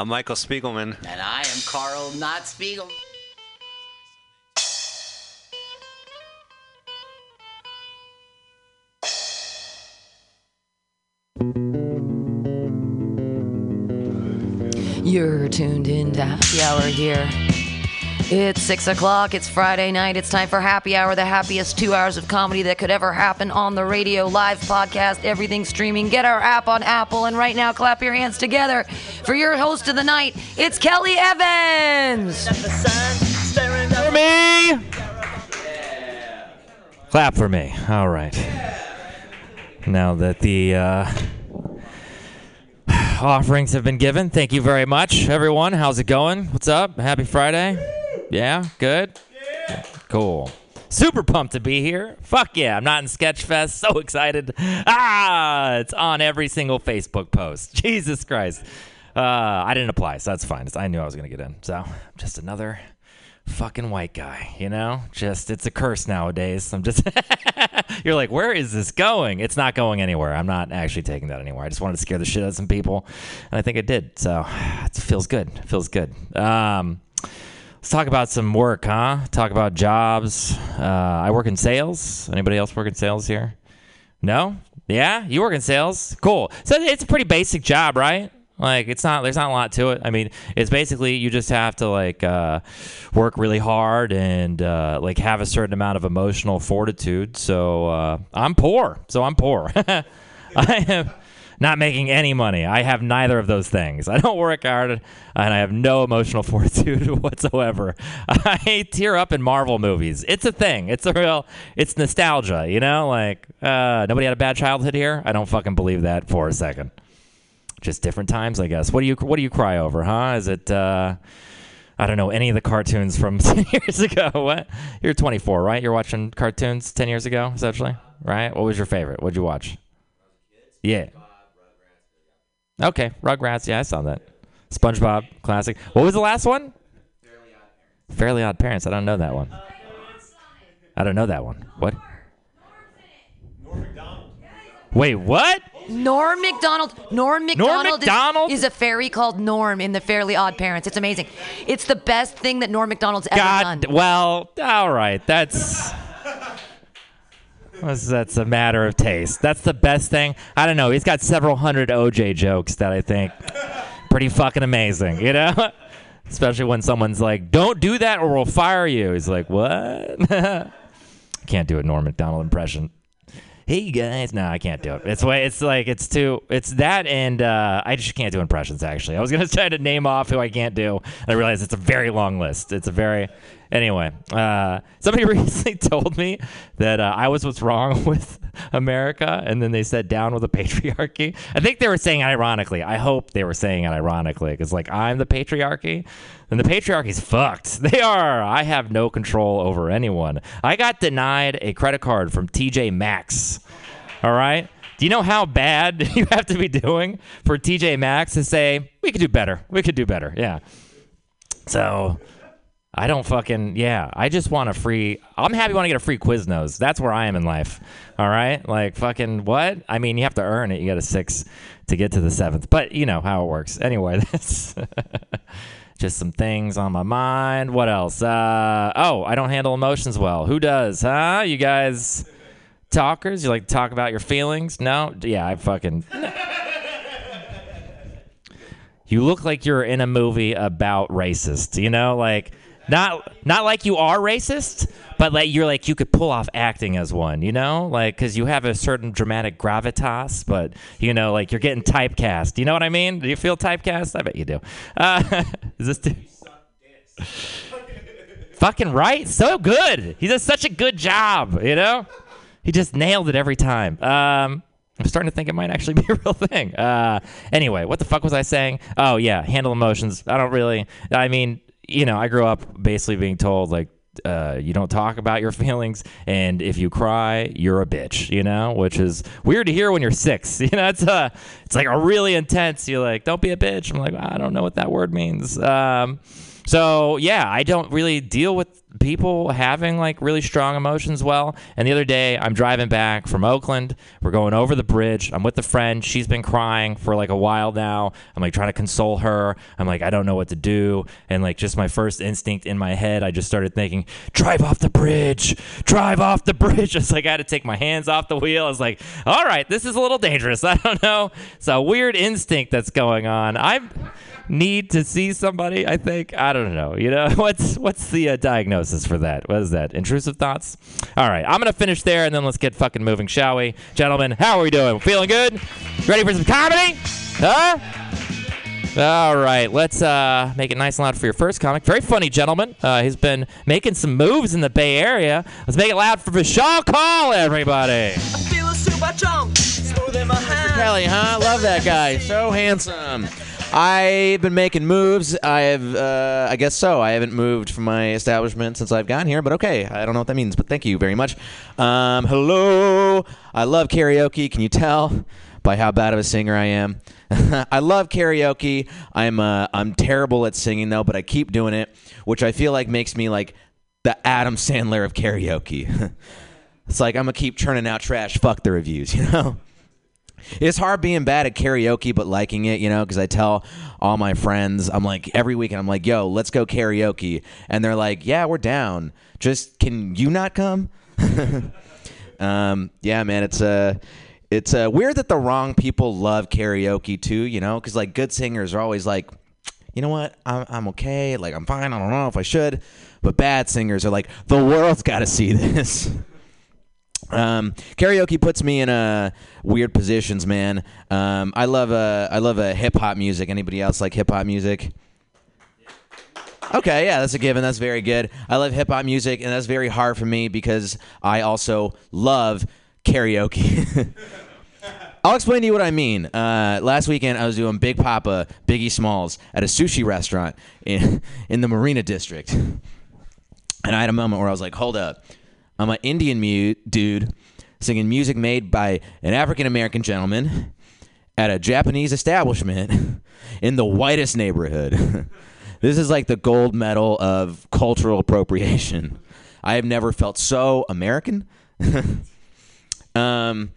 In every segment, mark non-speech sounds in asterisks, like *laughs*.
I'm Michael Spiegelman. And I am Carl Not Spiegel. You're tuned in to Happy Hour here. It's six o'clock. It's Friday night. It's time for Happy Hour, the happiest two hours of comedy that could ever happen on the radio, live podcast, everything streaming. Get our app on Apple. And right now, clap your hands together for your host of the night. It's Kelly Evans. For me. Clap for me. All right. Now that the uh, *sighs* offerings have been given, thank you very much, everyone. How's it going? What's up? Happy Friday. Yeah, good. Yeah. Cool. Super pumped to be here. Fuck yeah, I'm not in Sketchfest. So *laughs* excited. Ah, it's on every single Facebook post. *laughs* Jesus Christ. Uh, I didn't apply, so that's fine. I knew I was going to get in. So, I'm just another fucking white guy, you know? Just, it's a curse nowadays. I'm just, *laughs* you're like, where is this going? It's not going anywhere. I'm not actually taking that anywhere. I just wanted to scare the shit out of some people, and I think it did. So, *sighs* it feels good. It feels good. Um, Let's talk about some work, huh? Talk about jobs. Uh, I work in sales. Anybody else work in sales here? No? Yeah? You work in sales? Cool. So it's a pretty basic job, right? Like it's not there's not a lot to it. I mean, it's basically you just have to like uh, work really hard and uh, like have a certain amount of emotional fortitude. So uh, I'm poor. So I'm poor. *laughs* I am not making any money. I have neither of those things. I don't work hard, and I have no emotional *laughs* fortitude whatsoever. *laughs* I tear up in Marvel movies. It's a thing. It's a real. It's nostalgia. You know, like uh, nobody had a bad childhood here. I don't fucking believe that for a second. Just different times, I guess. What do you What do you cry over, huh? Is it? Uh, I don't know any of the cartoons from *laughs* 10 years ago. What? You're 24, right? You're watching cartoons 10 years ago, essentially, right? What was your favorite? What'd you watch? Yeah. Okay, Rugrats. Yeah, I saw that. SpongeBob, classic. What was the last one? Fairly Odd Parents. Fairly Odd Parents. I don't know that one. Uh, I don't know that one. What? Norm Macdonald. Wait, what? Norm Macdonald. Norm Macdonald, Macdonald? Is, is a fairy called Norm in the Fairly Odd Parents. It's amazing. It's the best thing that Norm Macdonald's ever God. done. Well, all right. That's. *laughs* That's- a matter of taste. That's the best thing. I don't know. He's got several hundred OJ jokes that I think pretty fucking amazing. You know, *laughs* especially when someone's like, "Don't do that, or we'll fire you." He's like, "What?" *laughs* can't do a Norm Macdonald impression. Hey guys, no, I can't do it. It's way. It's like it's too. It's that, and uh, I just can't do impressions. Actually, I was gonna *laughs* try to name off who I can't do. And I realized it's a very long list. It's a very. Anyway, uh, somebody *laughs* recently told me that uh, I was what's wrong *laughs* with America, and then they said down with the *laughs* patriarchy. I think they were saying it ironically. I hope they were saying it ironically because, like, I'm the patriarchy, and the patriarchy's fucked. They are. I have no control over anyone. I got denied a credit card from TJ Maxx. All right. Do you know how bad you have to be doing for TJ Maxx to say we could do better? We could do better. Yeah. So I don't fucking yeah. I just want a free. I'm happy when I get a free Quiznos. That's where I am in life. All right, like fucking what? I mean, you have to earn it. You get a six to get to the seventh, but you know how it works. Anyway, *laughs* that's just some things on my mind. What else? Uh, oh, I don't handle emotions well. Who does? Huh? You guys talkers? You like to talk about your feelings? No? Yeah, I fucking. *laughs* You look like you're in a movie about racists. You know, like not not like you are racist, but like you're like you could pull off acting as one. You know, like because you have a certain dramatic gravitas, but you know, like you're getting typecast. You know what I mean? Do you feel typecast? I bet you do. Uh, *laughs* is this? Too- Fucking right, so good. He does such a good job. You know, he just nailed it every time. Um, I'm starting to think it might actually be a real thing. Uh, anyway, what the fuck was I saying? Oh yeah, handle emotions. I don't really. I mean, you know, I grew up basically being told like. Uh, you don't talk about your *laughs* feelings, and if you cry, you're a bitch. You know, which is weird to hear when you're six. *laughs* You know, it's a, it's like a really intense. You're like, don't be a bitch. I'm like, I don't know what that word means. Um, So yeah, I don't really deal with people having like really strong emotions well. And the other day, I'm driving back from Oakland. We're going over the bridge. I'm with a friend. She's been crying for like a while now. I'm like trying to console her. I'm like, I don't know what to do. And like, just my first instinct in my head, I just started thinking, drive off the bridge, drive off the bridge. *laughs* It's like I had to take my hands off the wheel. I was like, all right, this is a little dangerous. *laughs* I don't know. It's a weird instinct that's going on. I'm need to see somebody. I think I don't know. You know *laughs* what's what's the uh, diagnosis for that? What is that? Intrusive thoughts. All right, I'm gonna finish there and then let's get fucking moving, shall we, gentlemen? How are we doing? Feeling good? Ready for some comedy? Huh? All right, let's uh, make it nice and loud for your first comic. Very funny gentleman. Uh, he's been making some moves in the Bay Area. Let's make it loud for Vishal Call, everybody. Kelly, huh? Love that guy. So handsome. I've been making moves. I've, uh, I guess so. I haven't moved from my establishment since I've gotten here, but okay. I don't know what that means, but thank you very much. Um, hello. I love karaoke. Can you tell by how bad of a singer I am? *laughs* I love karaoke. I'm, uh, I'm terrible at singing though, but I keep doing it, which I feel like makes me like the Adam Sandler of karaoke. *laughs* it's like I'm gonna keep churning out trash. Fuck the reviews, *laughs* you know. It's hard being bad at karaoke but liking it, you know, because I tell all my friends, I'm like, every weekend, I'm like, yo, let's go karaoke. And they're like, yeah, we're down. Just, can you not come? *laughs* um, yeah, man, it's Uh, it's uh, weird that the wrong people love karaoke too, you know, because like good singers are always like, you know what, I'm, I'm okay, like I'm fine, I don't know if I should, but bad singers are like, the world's got to see this. *laughs* Um, karaoke puts me in uh, weird positions, man. Um, I love uh, I love uh, hip hop music. Anybody else like hip hop music? Okay, yeah, that's a given. That's very good. I love hip hop music, and that's very hard for me because I also love karaoke. *laughs* I'll explain to you what I mean. Uh, last weekend, I was doing Big Poppa, Biggie Smalls at a sushi restaurant in *laughs* in the Marina District, and I had a moment where I was like, "Hold up." I'm an Indian dude singing music made by an African American gentleman at a Japanese establishment *laughs* in the whitest neighborhood. *laughs* this is like the gold medal of cultural appropriation. I have never felt so American. *laughs* um,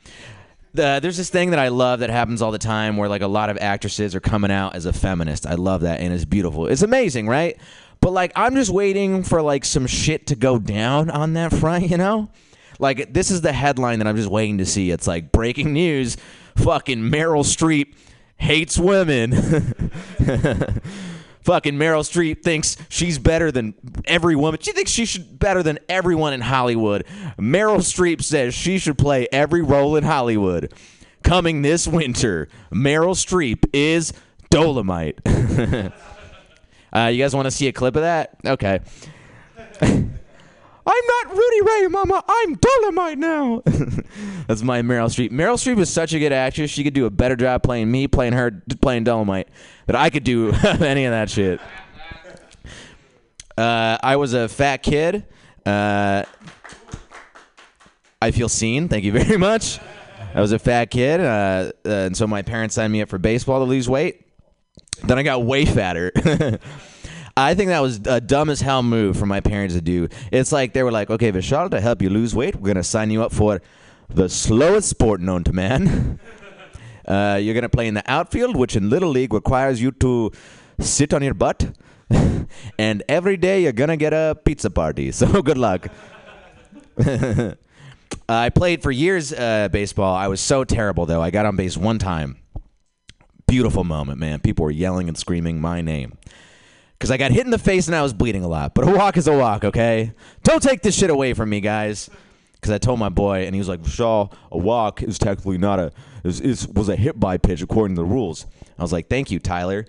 the, there's this thing that I love that happens all the time where like a lot of actresses are coming out as a feminist. I love that and it's beautiful. It's amazing, right? But like I'm just waiting for like some shit to go down on that front, *laughs* you know? Like this is the headline that I'm just waiting to see. It's like breaking news, fucking Meryl Streep hates women. *laughs* fucking Meryl Streep thinks she's better than every woman. She thinks she should better than everyone in Hollywood. Meryl Streep says she should play every role in Hollywood. Coming this winter, Meryl Streep is Dolemite. *laughs* Uh, you guys want to see a clip of that? Okay. *laughs* I'm not Rudy Ray, Mama. I'm Dolemite now. *laughs* That's my Meryl Streep. Meryl Streep is such a good actress. She could do a better job playing me, playing her, playing Dolemite, but I could do *laughs* any of that shit. Uh, I was a fat kid. Uh, I feel seen. Thank you very much. I was a fat kid, uh, uh and so my parents signed me up for baseball to lose weight. Then I got way fatter. *laughs* I think that was a dumb as hell move for my parents to do. It's like they were like, okay, Vishal, to help you lose weight, we're gonna sign you up for the slowest sport known to man. *laughs* Uh, you're gonna play in the outfield, which in little league requires you to sit on your butt, *laughs* and every day you're gonna get a pizza party. So good luck. I played for years uh, baseball. I was so terrible though. I got on base one time beautiful moment, man. People were yelling and screaming my name. Because I got hit in the face and I was bleeding a lot. But a walk is a walk, okay? Don't take this shit away from me, guys. Because I told my boy, and he was like, Shaw, a walk is technically not a, is, is, was a hit by pitch according to the rules. I was like, thank you, Tyler,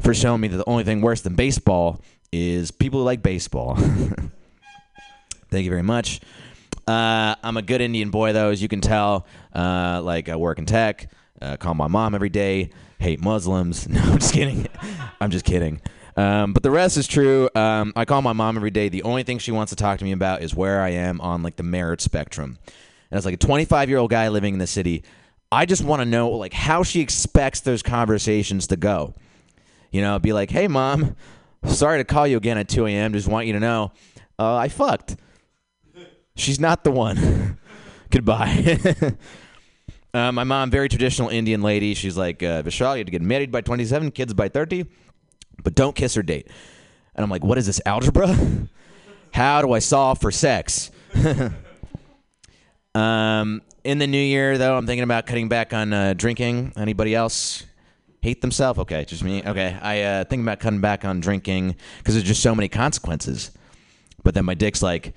for showing me that the only thing worse than baseball is people who like baseball. *laughs* thank you very much. Uh, I'm a good Indian boy, though, as you can tell. Uh, like, I work in tech, uh, call my mom every day hate Muslims. *laughs* No, I'm just kidding. I'm just kidding. Um, but the rest is true. Um, I call my mom every day. The only thing she wants to talk to me about is where I am on like the merit spectrum. And as like a 25 year old guy living in the city, I just want to know like how she expects those conversations to go. You know, be like, "Hey, mom, Sorry to call you again at 2 a.m. Just want you to know uh, I fucked. She's not the one. *laughs* Goodbye. *laughs* uh, my mom, very traditional Indian lady. She's like, uh, Vishal, you have to get married by 27, kids by 30, but don't kiss or date. And I'm like, what is this, algebra? *laughs* How do I solve for sex? *laughs* um, in the new year, though, I'm thinking about cutting back on uh, drinking. Anybody else hate themselves? Okay, just me. Okay, I uh, think about cutting back on drinking because there's just so many consequences. But then my dick's like,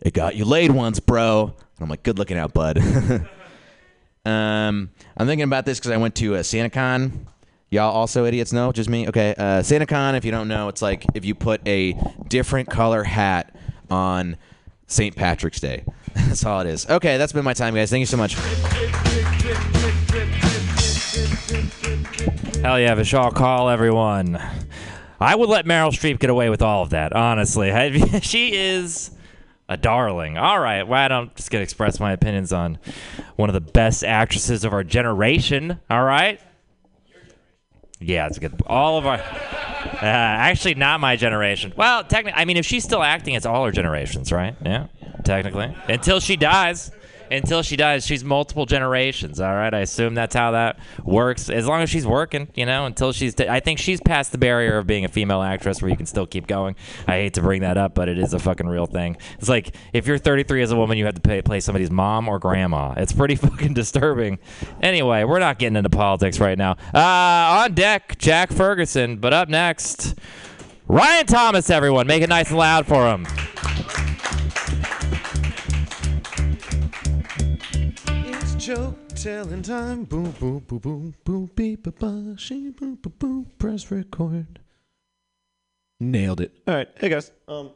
it got you laid once, bro. And I'm like, good looking out, bud. *laughs* um, I'm thinking about this because I went to uh, SantaCon. Y'all also idiots? No, just me. Okay, uh, SantaCon. If you don't know, it's like if you put a different color hat on St. Patrick's Day. *laughs* that's all it is. Okay, that's been my time, guys. Thank you so much. Hell yeah, Vishal, call everyone. I would let Meryl Streep get away with all of that, honestly. *laughs* she is a darling. All right, well, I don't just get to express my opinions on one of the best actresses of our generation. All right. Yeah, it's a good. All of our, uh, actually, not my generation. Well, technically, I mean, if she's still acting, it's all her generations, right? Yeah, technically, until she dies. Until she dies, she's multiple generations. All right, I assume that's how that works. As long as she's working, you know, until she's. T- I think she's past the barrier of being a female actress where you can still keep going. I hate to bring that up, but it is a fucking real thing. It's like if you're 33 as a woman, you have to pay, play somebody's mom or grandma. It's pretty *laughs* fucking disturbing. Anyway, we're not getting into politics right now. Uh, on deck, Jack Ferguson. But up next, Ryan Thomas. Everyone, make it nice and loud for him. Joke telling time. Boom, boom, boom, boom, boom, beep, ba, ba, she, boom, boom, boom. Press record. Nailed it. All right, hey guys. Um,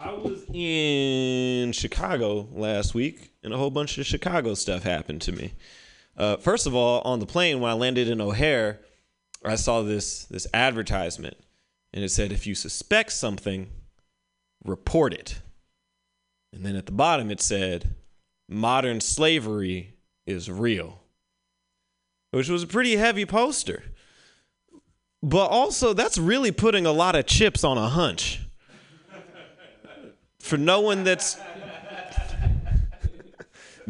I was in Chicago last week, and a whole bunch of Chicago stuff happened to me. Uh, first of all, on the plane when I landed in O'Hare, I saw this this advertisement, and it said, "If you suspect something, report it." And then at the bottom it said, modern slavery is real, which was a pretty heavy poster. But also, that's really putting a lot of chips on a hunch. For no one that's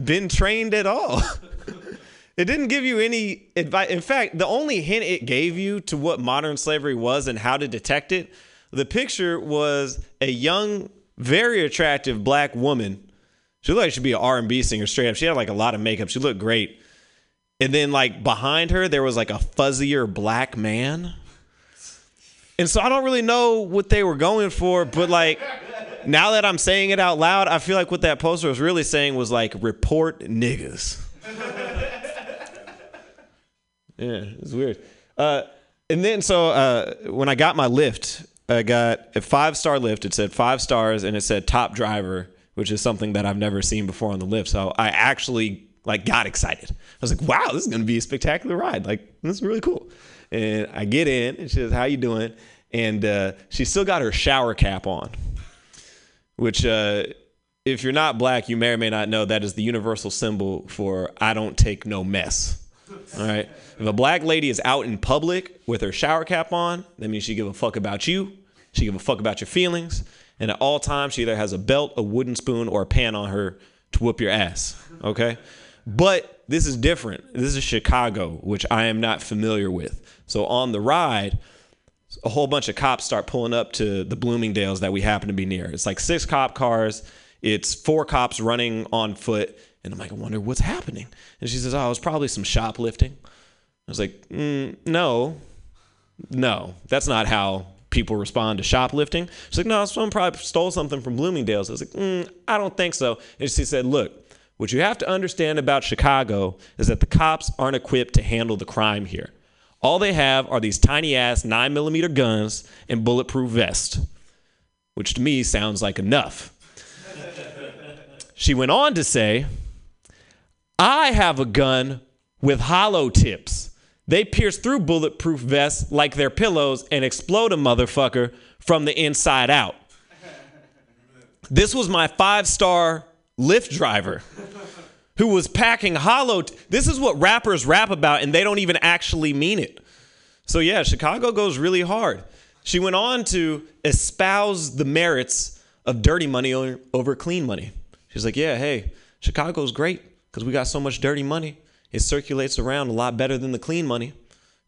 been trained at all. *laughs* It didn't give you any advice. In fact, the only hint it gave you to what modern slavery was and how to detect it, the picture was a young, very attractive black woman she looked like she'd be an R&B singer straight up. She had like a lot of makeup. She looked great. And then like behind her there was like a fuzzier black man. And so I don't really know what they were going for, but like now that I'm saying it out loud, I feel like what that poster was really saying was like report niggas. *laughs* yeah, it's weird. Uh, and then so uh, when I got my Lyft, I got a five star Lyft. It said five stars and it said top driver which is something that I've never seen before on the Lyft. So I actually like got excited. I was like, wow, this is gonna be a spectacular ride. Like this is really cool. And I get in and she says, how you doing? And uh, she still got her shower cap on, which uh, if you're not black, you may or may not know that is the universal symbol for I don't take no mess. All right. If a black lady is out in public with her shower cap on, that means she give a fuck about you. She give a fuck about your feelings and at all times she either has a belt, a wooden spoon, or a pan on her to whoop your ass. Okay? But this is different. This is Chicago, which I am not familiar with. So on the ride, a whole bunch of cops start pulling up to the Bloomingdale's that we happen to be near. It's like six cop cars. It's four cops running on foot. And I'm like, I wonder what's happening. And she says, Oh, it was probably some shoplifting. I was like, mm, No, no, that's not how people respond to shoplifting. She's like, no, someone probably stole something from Bloomingdale's. I was like, mm, I don't think so. And she said, look, what you have to understand about Chicago is that the cops aren't equipped to handle the crime here. All they have are these tiny ass nine millimeter guns and bulletproof vests, which to me sounds like enough. she went on to say, I have a gun with hollow tips. They pierce through bulletproof vests like they're pillows and explode a motherfucker from the inside out. This was my five star Lyft driver who was packing hollow. T- this is what rappers rap about, and they don't even actually mean it. So, yeah, Chicago goes really hard. She went on to espouse the merits of dirty money over clean money. She's like, yeah, hey, Chicago's great because we got so much dirty money. It circulates around a lot better than the clean money.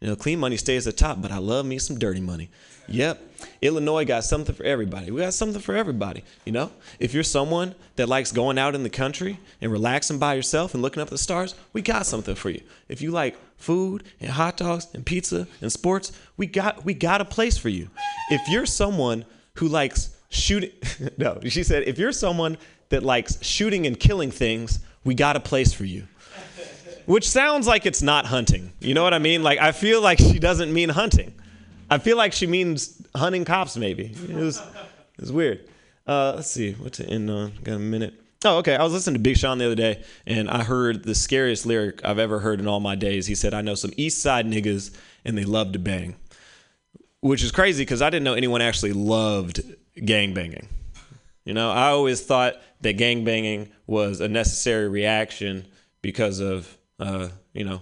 You know, clean money stays at the top, but I love me some dirty money. Yep. Illinois got something for everybody. We got something for everybody. You know, if you're someone that likes going out in the country and relaxing by yourself and looking up at the stars, we got something for you. If you like food and hot dogs and pizza and sports, we got we got a place for you. If you're someone who likes shooting, *laughs* no, she said, if you're someone that likes shooting and killing things, we got a place for you which sounds like it's not hunting. You know what I mean? Like I feel like she doesn't mean hunting. I feel like she means hunting cops. Maybe it was, it was weird. Uh, let's see what to end on. Got a minute. Oh, okay. I was listening to Big Sean the other day, and I heard the scariest lyric I've ever heard in all my days. He said, "I know some East Side niggas, and they love to bang," which is crazy because I didn't know anyone actually loved gang banging. You know, I always thought that gang banging was a necessary reaction because of, uh, you know,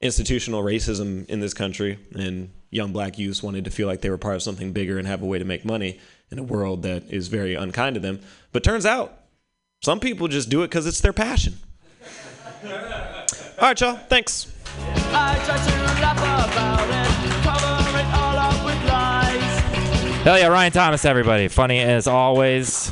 institutional racism in this country, and young black youths wanted to feel like they were part of something bigger and have a way to make money in a world that is very unkind to them. But turns out, some people just do it because it's their passion. all right, y'all. Thanks. I try to laugh about it, cover it all up with lies. Hell yeah, Ryan Thomas, everybody. Funny as always.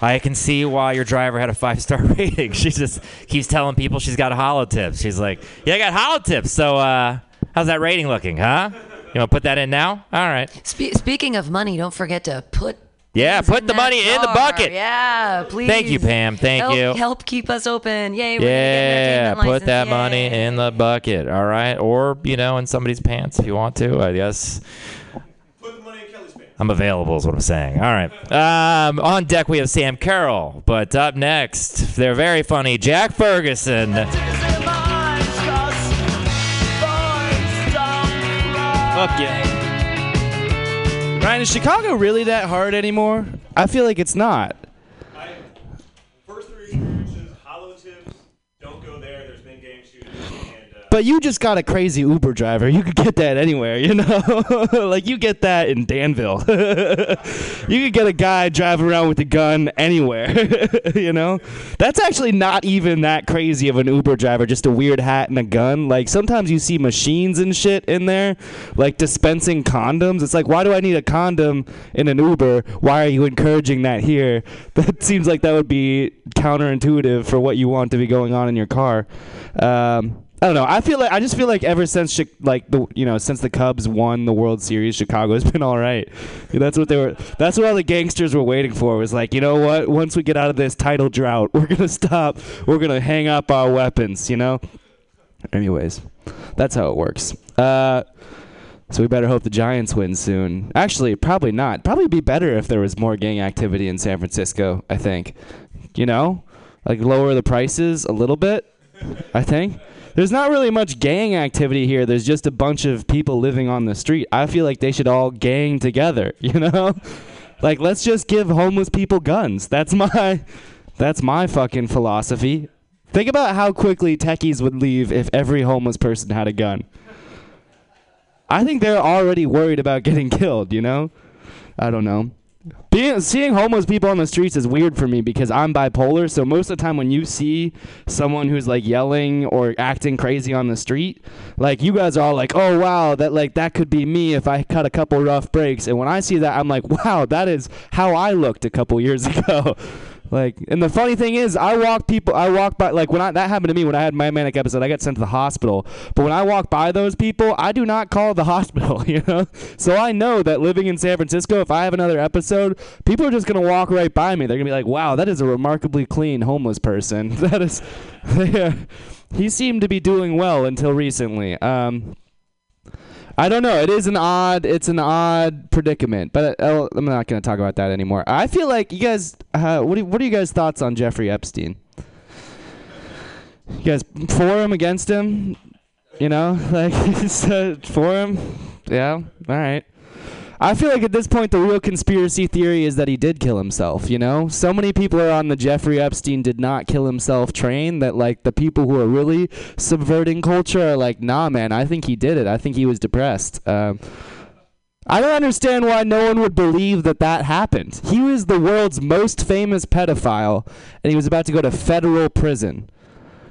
I can see why your driver had a five star *laughs* rating. She just keeps telling people she's got hollow tips. She's like, Yeah, I got hollow tips. So, uh, how's that rating looking, huh? You want to put that in now? All right. Spe- speaking of money, don't forget to put. Yeah, put the money in the bucket. Yeah, please. Thank you, Pam. Thank help, you. Help keep us open. Yay. we're gonna get Yeah, put license. that money in the bucket. All right. Or, you know, in somebody's pants if you want to, I guess. Put the money in Kelly's pants. I'm available, is what I'm saying. All right. Um, on deck, we have Sam Carroll. But up next, they're very funny. Jack Ferguson. Fuck yeah. Ryan, is Chicago really that hard anymore? I feel like it's not. But you just got a crazy Uber driver. You could get that anywhere, you know? *laughs* like you get that in Danville. *laughs* you could get a guy driving around with a gun anywhere, *laughs* you know? That's actually not even that crazy of an Uber driver, just a weird hat and a gun. Like sometimes you see machines and shit in there, like dispensing condoms. It's like, why do I need a condom in an Uber? Why are you encouraging that here? That seems like that would be counterintuitive for what you want to be going on in your car. Um, I don't know. I feel like I just feel like ever since like the you know since the Cubs won the World Series, Chicago's *laughs* been all right. That's what they were. That's what all the gangsters were waiting for. Was like you know what? Once we get out of this title drought, *laughs* we're gonna stop. We're gonna hang up our weapons. You know. Anyways, that's how it works. Uh, so we better hope the Giants win soon. Actually, probably not. Probably be better if there was more gang activity in San Francisco. I think. You know, like lower the prices a little bit. I think. There's not really much gang activity here. There's just a bunch of people living on the street. I feel like they should all gang together, *laughs* you know? like let's just give homeless people guns. That's my that's my fucking philosophy. Think about how quickly techies would leave if every homeless person had a gun. I think they're already worried about getting *laughs* killed, you know? I don't know. Being seeing homeless people on the streets is weird for me because I'm bipolar. So most of the time when you see someone who's like yelling or acting crazy on the street, like you guys are all like, "Oh wow, that like that could be me if I cut a couple rough breaks." And when I see that, I'm like, "Wow, that is how I looked a couple years *laughs* ago." Like, and the funny thing is, I walk people. I walk by like when I that happened to me when I had my manic episode. I got sent to the hospital. But when I walk by those people, I do not call the *laughs* hospital. *laughs* You know, so I know that living in San Francisco, if I have another episode, people are just gonna walk right by me. They're gonna be like, "Wow, that is a remarkably clean homeless person." *laughs* That is, yeah. he seemed to be doing well until recently. Um, I don't know. It is an odd. It's an odd predicament, but uh, I'm not going to talk about that anymore. I feel like you guys. Uh, what do, What are you guys' thoughts on Jeffrey Epstein? You guys for him, against him? You know, *laughs* like *laughs* for him? Yeah. All right. I feel like at this point the real conspiracy theory is that he did kill himself, you know? So many people are on the Jeffrey Epstein did not kill himself train that like the people who are really subverting culture are like, "Nah, man, I think he did it. I think he was depressed." Um I don't understand why no one would believe that that happened. He was the world's most famous pedophile, and he was about to go to federal prison.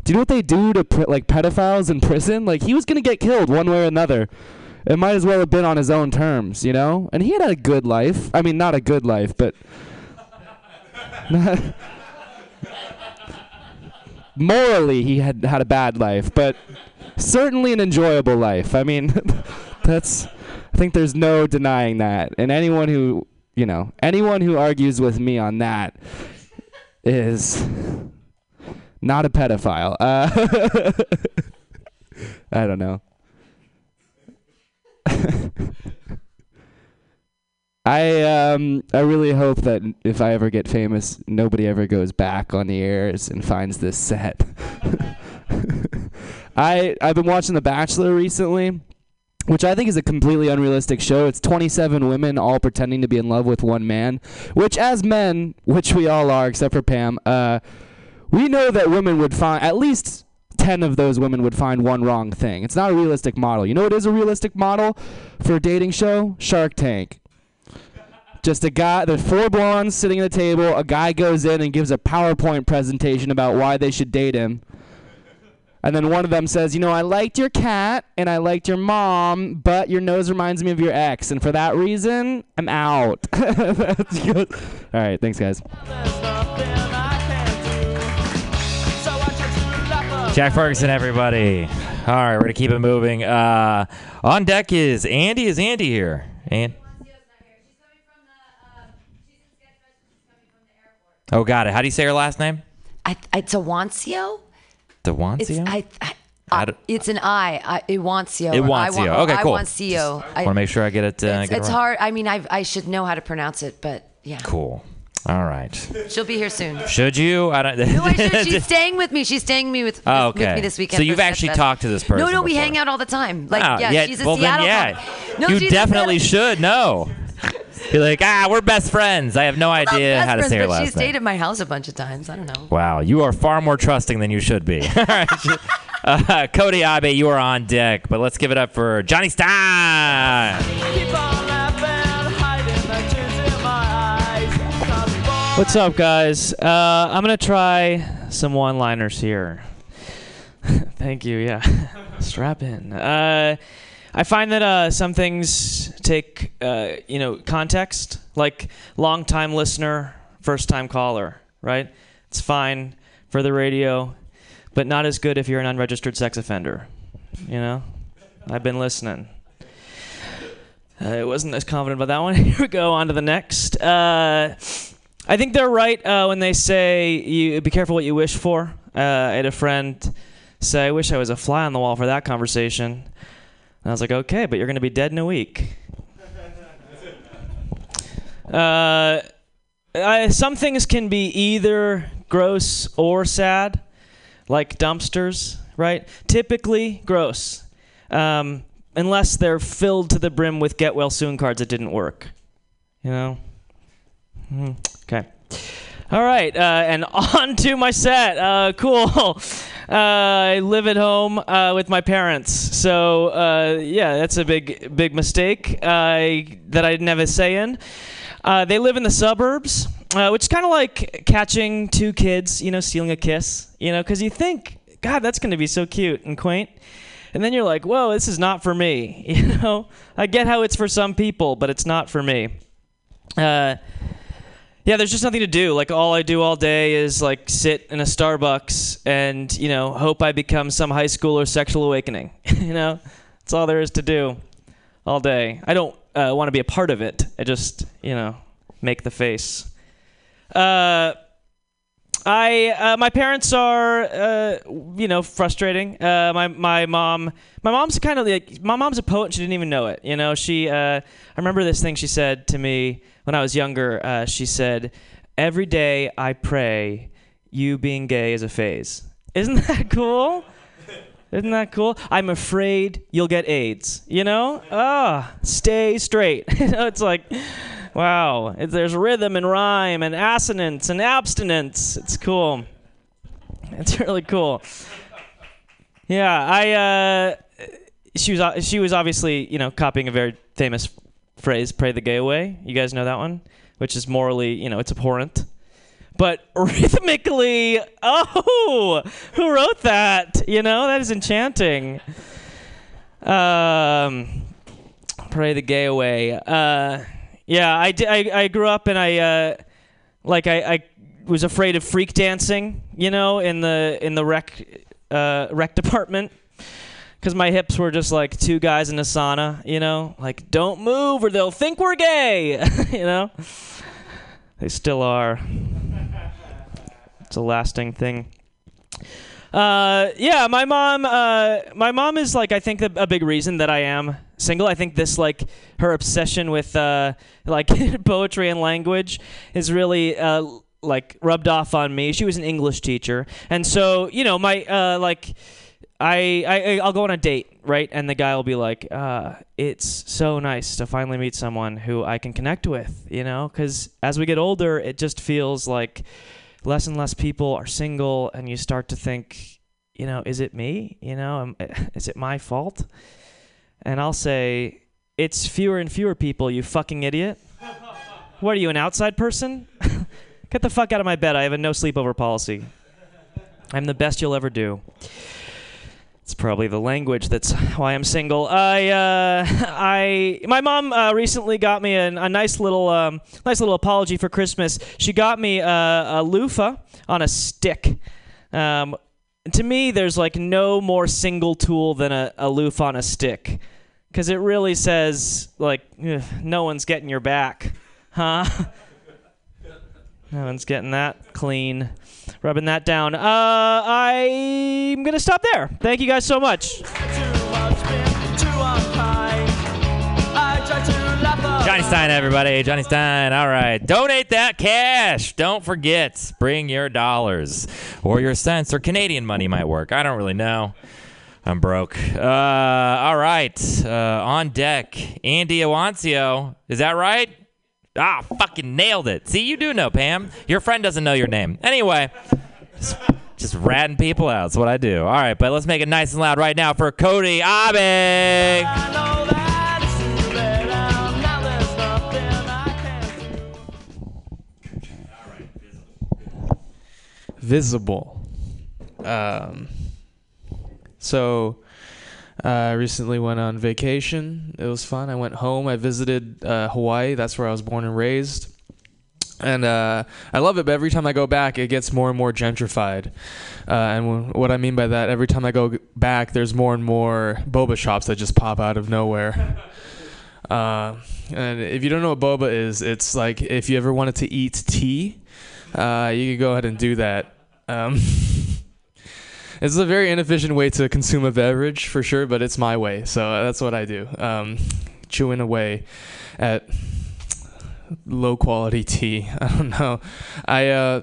Do you know what they do to like pedophiles in prison? Like he was gonna get killed one way or another. It might as well have been on his own terms, you know. And he had a good life. I mean, not a good life, but *laughs* morally he had had a bad life, but certainly an enjoyable life. I mean, *laughs* that's I think there's no denying that. And anyone who, you know, anyone who argues with me on that is not a pedophile. Uh, *laughs* I don't know. I um I really hope that if I ever get famous, nobody ever goes back on the airs and finds this set. *laughs* I I've been watching The Bachelor recently, which I think is a completely unrealistic show. It's 27 women all pretending to be in love with one man, which as men, which we all are except for Pam, uh we know that women would find at least 10 of those women would find one wrong thing. It's not a realistic model. You know what is a realistic model for a dating show? Shark Tank. Just a guy, there's four blondes sitting at a table. A guy goes in and gives a PowerPoint presentation about why they should date him. And then one of them says, You know, I liked your cat and I liked your mom, but your nose reminds me of your ex. And for that reason, I'm out. *laughs* All right. Thanks, guys. Jack Ferguson, everybody. All right, we're gonna keep it moving. Uh, on deck is Andy. Is Andy here? And oh, got it. How do you say her last name? I, it's a Wancio. It's Dewancio. I, I, I uh, it's an I. I Iwancio. Iwancio. Okay, cool. Iwancio. I Want to make sure I get it. Uh, It's, get it it's hard. I mean, I I should know how to pronounce it, but yeah. Cool. All right. She'll be here soon. Should you? I don't. No, I should. *laughs* She's staying with me. She's staying me with, Oh, with okay. me this weekend. So you've actually Fest. talked to this person No, no, we before. hang out all the time. Like, Oh, yeah, she's a well Seattle then, yeah. No, you definitely Seattle- should know. *laughs* Be like, ah, we're best friends. I have no Not idea how to friends, say her but last She's name. stayed at my house a bunch of times. I don't know. Wow, you are far more trusting than you should be. *laughs* All right. Uh, Cody Abe, you are on deck, but let's give it up for Johnny Stein. What's up, guys? Uh, I'm gonna try some one-liners here. *laughs* Thank you. Yeah, *laughs* strap in. Uh, I find that uh, some things take, uh, you know, context. Like long-time listener, first-time caller, right? It's fine for the radio, but not as good if you're an unregistered sex offender. You know, I've been listening. Uh, I wasn't as confident about that one. *laughs* Here we go. On to the next. I think they're right uh, when they say you be careful what you wish for. Uh, I had a friend say, "I wish I was a fly on the wall for that conversation." And I was like, "Okay, but you're going to be dead in a week." *laughs* Uh, I, some things can be either gross or sad, like dumpsters, right? Typically gross, um, unless they're filled to the brim with get well soon cards that didn't work. You know. Hmm, Okay. All right, uh, and *laughs* on to my set. Uh, cool. *laughs* Uh, I live at home uh, with my parents, so uh, yeah, that's a big, big mistake uh, that I didn't have a say in. They live in the suburbs, which is kind of like catching two kids, you know, stealing a kiss, you know, because you think, God, that's going to be so cute and quaint. And then you're like, whoa, this is not for me. *laughs* You know, I get how it's for some people, but it's not for me. Yeah, there's just nothing to do. Like all I do all day is like sit in a Starbucks and you know hope I become some high schooler sexual awakening. *laughs* you know, that's all there is to do all day. I don't uh, want to be a part of it. I just you know make the face. Uh, I uh, my parents are uh, you know frustrating. Uh, my my mom my mom's kind of like my mom's a poet. She didn't even know it. You know she uh, I remember this thing she said to me when I was younger. Uh, she said, "Every day I pray, you being gay is a phase." Isn't that *laughs* cool? Isn't that cool? I'm afraid you'll get AIDS. You know? Ah, stay straight. *laughs* it's like, wow. There's rhythm and rhyme and assonance and abstinence. It's cool. It's really cool. Yeah, I. Uh, she was. She was obviously, you know, copying a very famous phrase "pray the gay away." You guys know that one, which is morally, you know, it's abhorrent. But *laughs* rhythmically, oh, who wrote that? You know, that is enchanting. Um, pray the gay away. Uh, yeah, I, I, I grew up and I uh, like I, I was afraid of freak dancing. You know, in the in the rec uh, rec department. Because my hips were just like two guys in a sauna, you know? Like, don't move or they'll think we're gay, *laughs* you know? They still are. It's a lasting thing. Uh, yeah, my mom. Uh, my mom is like I think a, a big reason that I am single. I think this like her obsession with uh, like *laughs* poetry and language is really uh, like rubbed off on me. She was an English teacher, and so you know my uh, like. I, I I'll go on a date, right? And the guy will be like, uh, "It's so nice to finally meet someone who I can connect with," you know? Because as we get older, it just feels like less and less people are single, and you start to think, you know, is it me? You know, *laughs* is it my fault? And I'll say, it's fewer and fewer people. You fucking idiot. What are you, an outside person? *laughs* Get the fuck out of my bed. I have a no sleepover policy. I'm the best you'll ever do. It's probably the language that's *laughs* why I'm single. I, uh, *laughs* I, my mom uh, recently got me a, a nice little, um, nice little apology for Christmas. She got me a, a loofah on a stick. Um, to me, there's like no more single tool than a, a loofah on a stick, because it really says like, no one's getting your back, huh? *laughs* no one's getting that clean rubbing that down. Uh, I'm gonna stop there. Thank you guys so much. To Johnny Stein, everybody. Johnny Stein. All right. Donate that cash. Don't forget. Bring your dollars or your cents or Canadian money might work. I don't really know. I'm broke. Uh, all right. Uh, on deck, Andy Awancio. Is that right? Ah, fucking nailed it. See, you do know, Pam. Your friend doesn't know your name. Anyway, just, just ratting people out. That's what I do. All right, but let's make it nice and loud right now for Cody do. visible. Um, so uh, I recently went on vacation. It was fun. I went home. I visited uh, Hawaii. That's where I was born and raised. And uh, I love it, but every time I go back, it gets more and more gentrified. Uh, and wh- what I mean by that, every time I go g- back, there's more and more boba shops that just pop out of nowhere. *laughs* Uh, and if you don't know what boba is, it's like if you ever wanted to eat tea, uh, you could go ahead and do that. Um, *laughs* it's a very inefficient way to consume a beverage for sure, but it's my way, so that's what I do. Um, chewing away at low quality tea. *laughs* I don't know. I uh,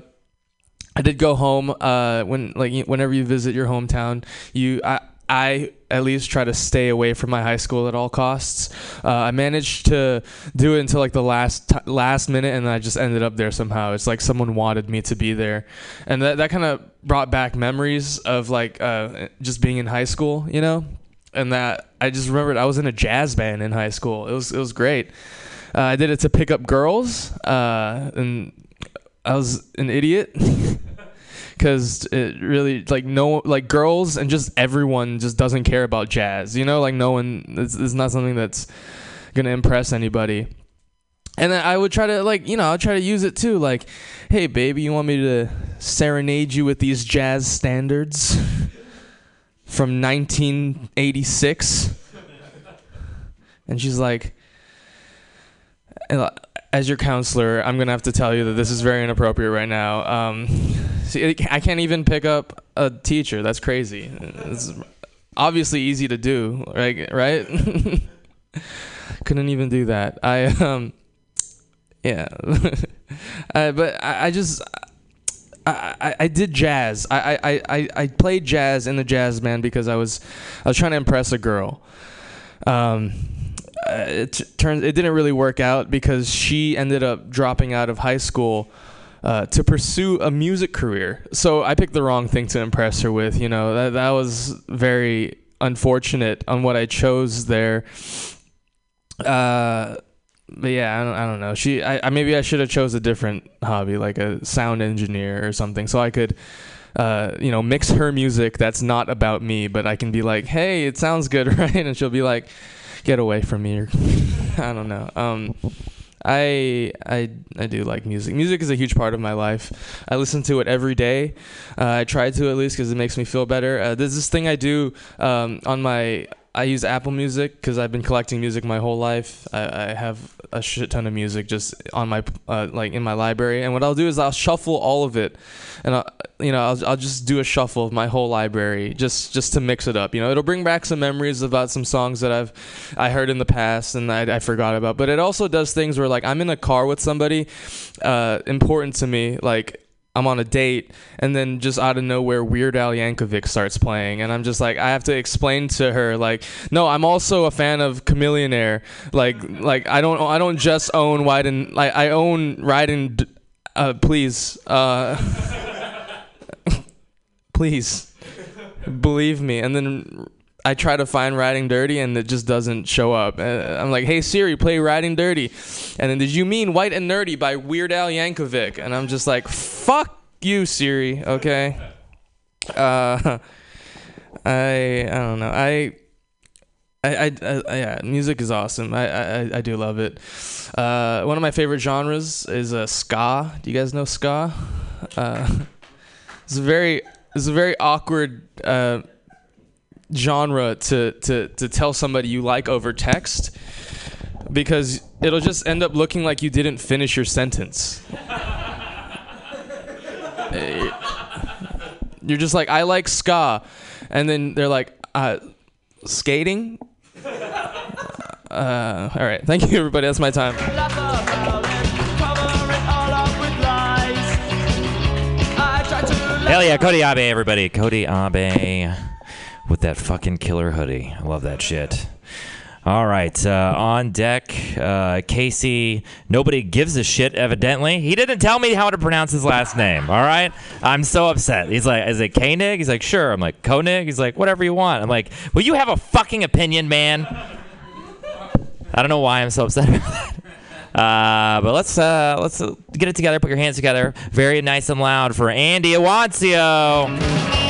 I did go home. Uh, when like whenever you visit your hometown, you I. I at least try to stay away from my high school at all costs. Uh, I managed to do it until like the last t- last minute, and I just ended up there somehow. It's like someone wanted me to be there, and that that kind of brought back memories of like uh, just being in high school, you know. And that I just remembered I was in a jazz band in high school. It was it was great. Uh, I did it to pick up girls, uh, and I was an idiot *laughs* because it really like no like girls and just everyone just doesn't care about jazz. You know, like no one. It's, it's not something that's gonna impress anybody. And then I would try to like you know I'd try to use it too. Like, hey baby, you want me to serenade you with these jazz standards *laughs* from 1986? And she's like, uh, as your counselor, I'm gonna have to tell you that this is very inappropriate right now. Um, *laughs* see, I can't even pick up a teacher. That's crazy. It's obviously easy to do, right? Right? *laughs* Couldn't even do that. I um, yeah. *laughs* uh, but I, I just. I, I, I did jazz. I, I, I, I played jazz in the jazz band because I was I was trying to impress a girl. Um, it t- turns it didn't really work out because she ended up dropping out of high school uh, to pursue a music career. So I picked the wrong thing to impress her with. You know that that was very unfortunate on what I chose there. Uh, but yeah, I don't, I don't know. She, I, I maybe I should have chose a different hobby, like a sound engineer or something, so I could, uh, you know, mix her music that's not about me, but I can be like, hey, it sounds good, *laughs* right? And she'll be like, get away from me, *laughs* I don't know. Um, I I I do like music. Music is a huge part of my life. I listen to it every day. Uh, I try to at least because it makes me feel better. Uh, there's this thing I do um, on my. I use Apple Music because I've been collecting music my whole life. I, I have a shit ton of music just on my uh, like in my library, and what I'll do is I'll shuffle all of it, and I, you know I'll, I'll just do a shuffle of my whole library just just to mix it up. You know, it'll bring back some memories about some songs that I've I heard in the past and I, I forgot about. But it also does things where like I'm in a car with somebody uh, important to me, like. I'm on a date, and then just out of nowhere, Weird Al Yankovic starts playing, and I'm just like, I have to explain to her, like, no, I'm also a fan of Chamillionaire. Like, like I don't, I don't just own and like I own Ride and uh, please, uh, *laughs* please, believe me. And then I try to find Riding Dirty, and it just doesn't show up. Uh, I'm like, hey Siri, play Riding Dirty, and then did you mean White and Nerdy by Weird Al Yankovic? And I'm just like, fuck you, Siri. Okay. Uh, *laughs* I I don't know. I. I, I, I, yeah, music is awesome. I, I, I do love it. Uh, one of my favorite genres is uh, ska. Do you guys know ska? Uh, *laughs* it's a very, it's a very awkward uh, genre to, to, to tell somebody you like over text because it'll just end up looking like you didn't finish your sentence. *laughs* You're just like, I like ska. And then they're like, uh, skating? Uh, all right. Thank you, everybody. That's my time. Hell yeah, Cody Abe, everybody. Cody Abe with that fucking killer hoodie. I love that shit. All right, uh, on deck, uh, Casey. Nobody gives a shit. Evidently, he didn't tell me how to pronounce his last name. All right, I'm so upset. He's like, "Is it Koenig?" He's like, "Sure." I'm like, "Koenig." He's like, "Whatever you want." I'm like, "Will you have a fucking opinion, man?" I don't know why I'm so upset *laughs* about that. Uh, but let's uh, let's get it together. Put your hands together. Very nice and loud for Andy Awancio.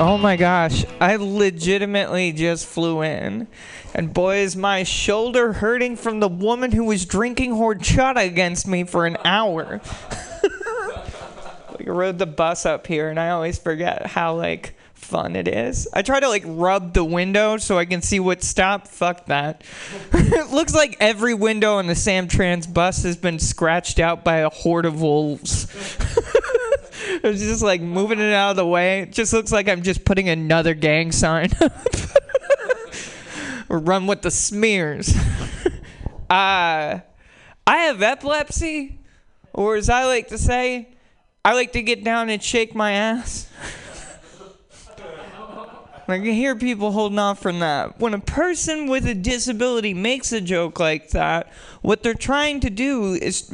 Oh my gosh, I legitimately just flew in. And boy, is my shoulder hurting from the woman who was drinking horchata against me for an hour. *laughs* like, rode the bus up here, and I always forget how, like, fun it is. I try to, like, rub the window so I can see what stopped. Fuck that. *laughs* it looks like every window on the Samtrans bus has been scratched out by a horde of wolves. *laughs* *laughs* It's just like moving it out of the way. It just looks like I'm just putting another gang sign *laughs* up. *laughs* run with the smears. uh, I have epilepsy, or as I like to say, I like to get down and shake my ass. I can hear people holding off from that. When a person with a disability makes a joke like that, what they're trying to do is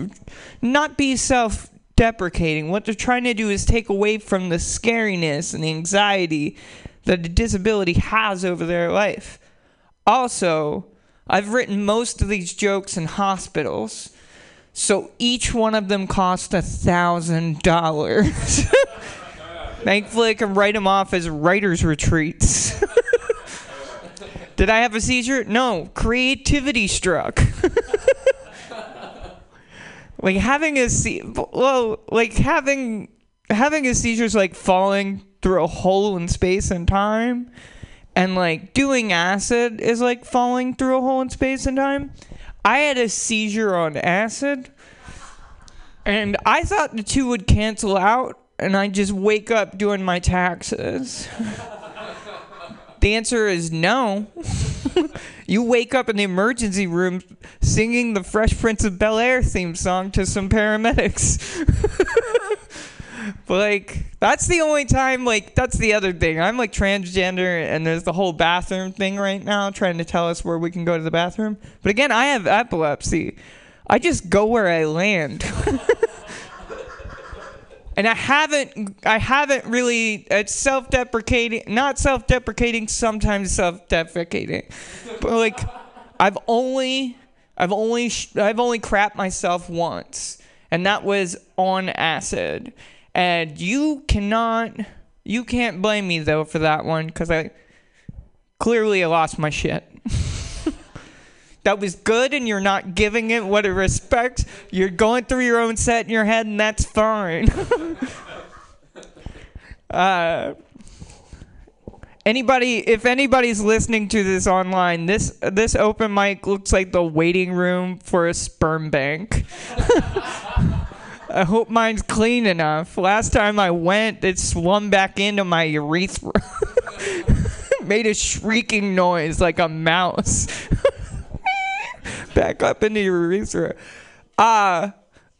not be self deprecating. What they're trying to do is take away from the scariness and the anxiety that a disability has over their life. Also, I've written most of these jokes in hospitals, so each one of them cost a thousand dollars. Thankfully, I can write them off as writers' retreats. *laughs* Did I have a seizure? No, creativity struck. *laughs* like having a well, like having having a seizure is like falling through a hole in space and time, and like doing acid is like falling through a hole in space and time. I had a seizure on acid, and I thought the two would cancel out, and I just wake up doing my taxes. *laughs* the answer is no. *laughs* *laughs* you wake up in the emergency room singing the Fresh Prince of Bel Air theme song to some paramedics. *laughs* but like, that's the only time, like, that's the other thing. I'm like transgender, and there's the whole bathroom thing right now trying to tell us where we can go to the bathroom. But again, I have epilepsy. I just go where I land. *laughs* and I haven't I haven't really it's self-deprecating not self-deprecating sometimes self-deprecating. But like I've only I've only I've only crapped myself once and that was on acid. And you cannot you can't blame me though for that one cuz I clearly I lost my shit *laughs* that was good and you're not giving it what it respects, you're going through your own set in your head and that's fine. *laughs* uh, anybody if anybody's listening to this online, this this open mic looks like the waiting room for a sperm bank. *laughs* I hope mine's clean enough. Last time I went, it swung back into my urethra. *laughs* Made a shrieking noise like a mouse *laughs* back up into your urethra. Uh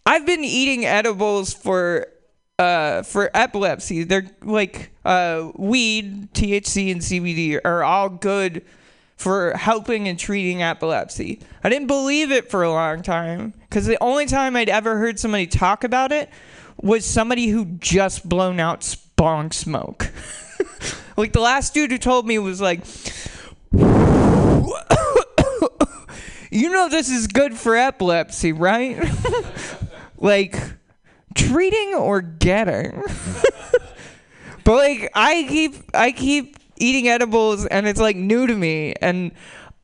I've been eating edibles for uh for epilepsy. They're like uh weed, THC and CBD are all good for helping and treating epilepsy. I didn't believe it for a long time cuz the only time I'd ever heard somebody talk about it was somebody who just blown out bong smoke. *laughs* like the last dude who told me was like you know this is good for epilepsy, right? *laughs* like treating or getting. *laughs* but like I keep I keep eating edibles and it's like new to me and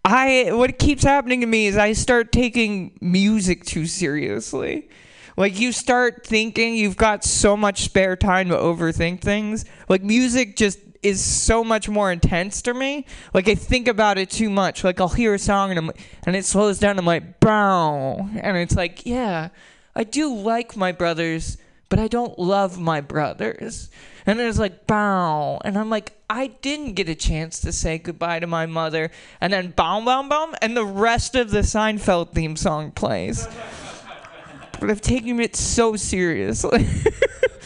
I what keeps happening to me is I start taking music too seriously. Like you start thinking you've got so much spare time to overthink things. Like music just is so much more intense to me. Like I think about it too much. Like I'll hear a song and I'm and it slows down. I'm like, bow, and it's like, yeah, I do like my brothers, but I don't love my brothers. And it's like, bow, and I'm like, I didn't get a chance to say goodbye to my mother. And then boom, boom, boom, and the rest of the Seinfeld theme song plays. *laughs* but I've taken it so seriously.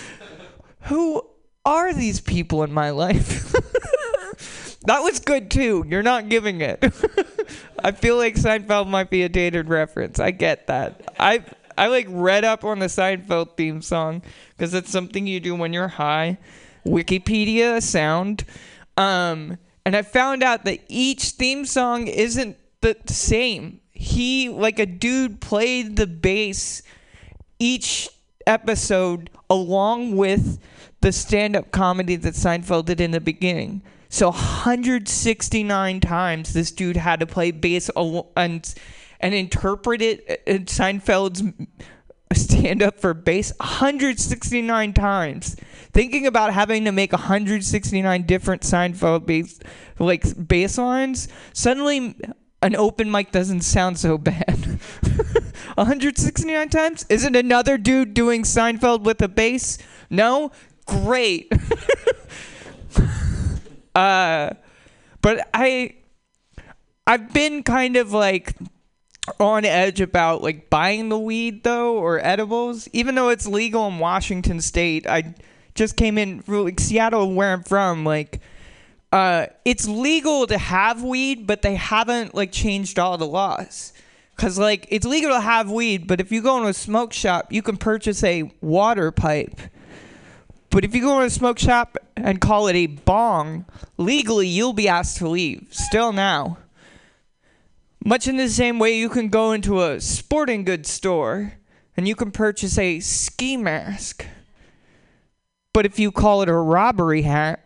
*laughs* Who are these people in my life? *laughs* that was good too. You're not giving it. *laughs* I feel like Seinfeld might be a dated reference. I get that. I I like read up on the Seinfeld theme song because it's something you do when you're high. Wikipedia sound. Um, and I found out that each theme song isn't the same. He like a dude played the bass each episode along with the stand-up comedy that Seinfeld did in the beginning. So 169 times this dude had to play bass and and interpret it in Seinfeld's stand up for bass 169 times. Thinking about having to make 169 different Seinfeld bass like bass lines, suddenly an open mic doesn't sound so bad. *laughs* 169 times? Is it another dude doing Seinfeld with a bass? No? Great. *laughs* uh but I I've been kind of like on edge about like buying the weed though or edibles. Even though it's legal in Washington state I just came in like Seattle where I'm from like uh it's legal to have weed but they haven't like changed all the laws. Cuz like it's legal to have weed but if you go into a smoke shop you can purchase a water pipe but if you go in a smoke shop and call it a bong legally you'll be asked to leave still now much in the same way, you can go into a sporting goods store and you can purchase a ski mask. But if you call it a robbery hat,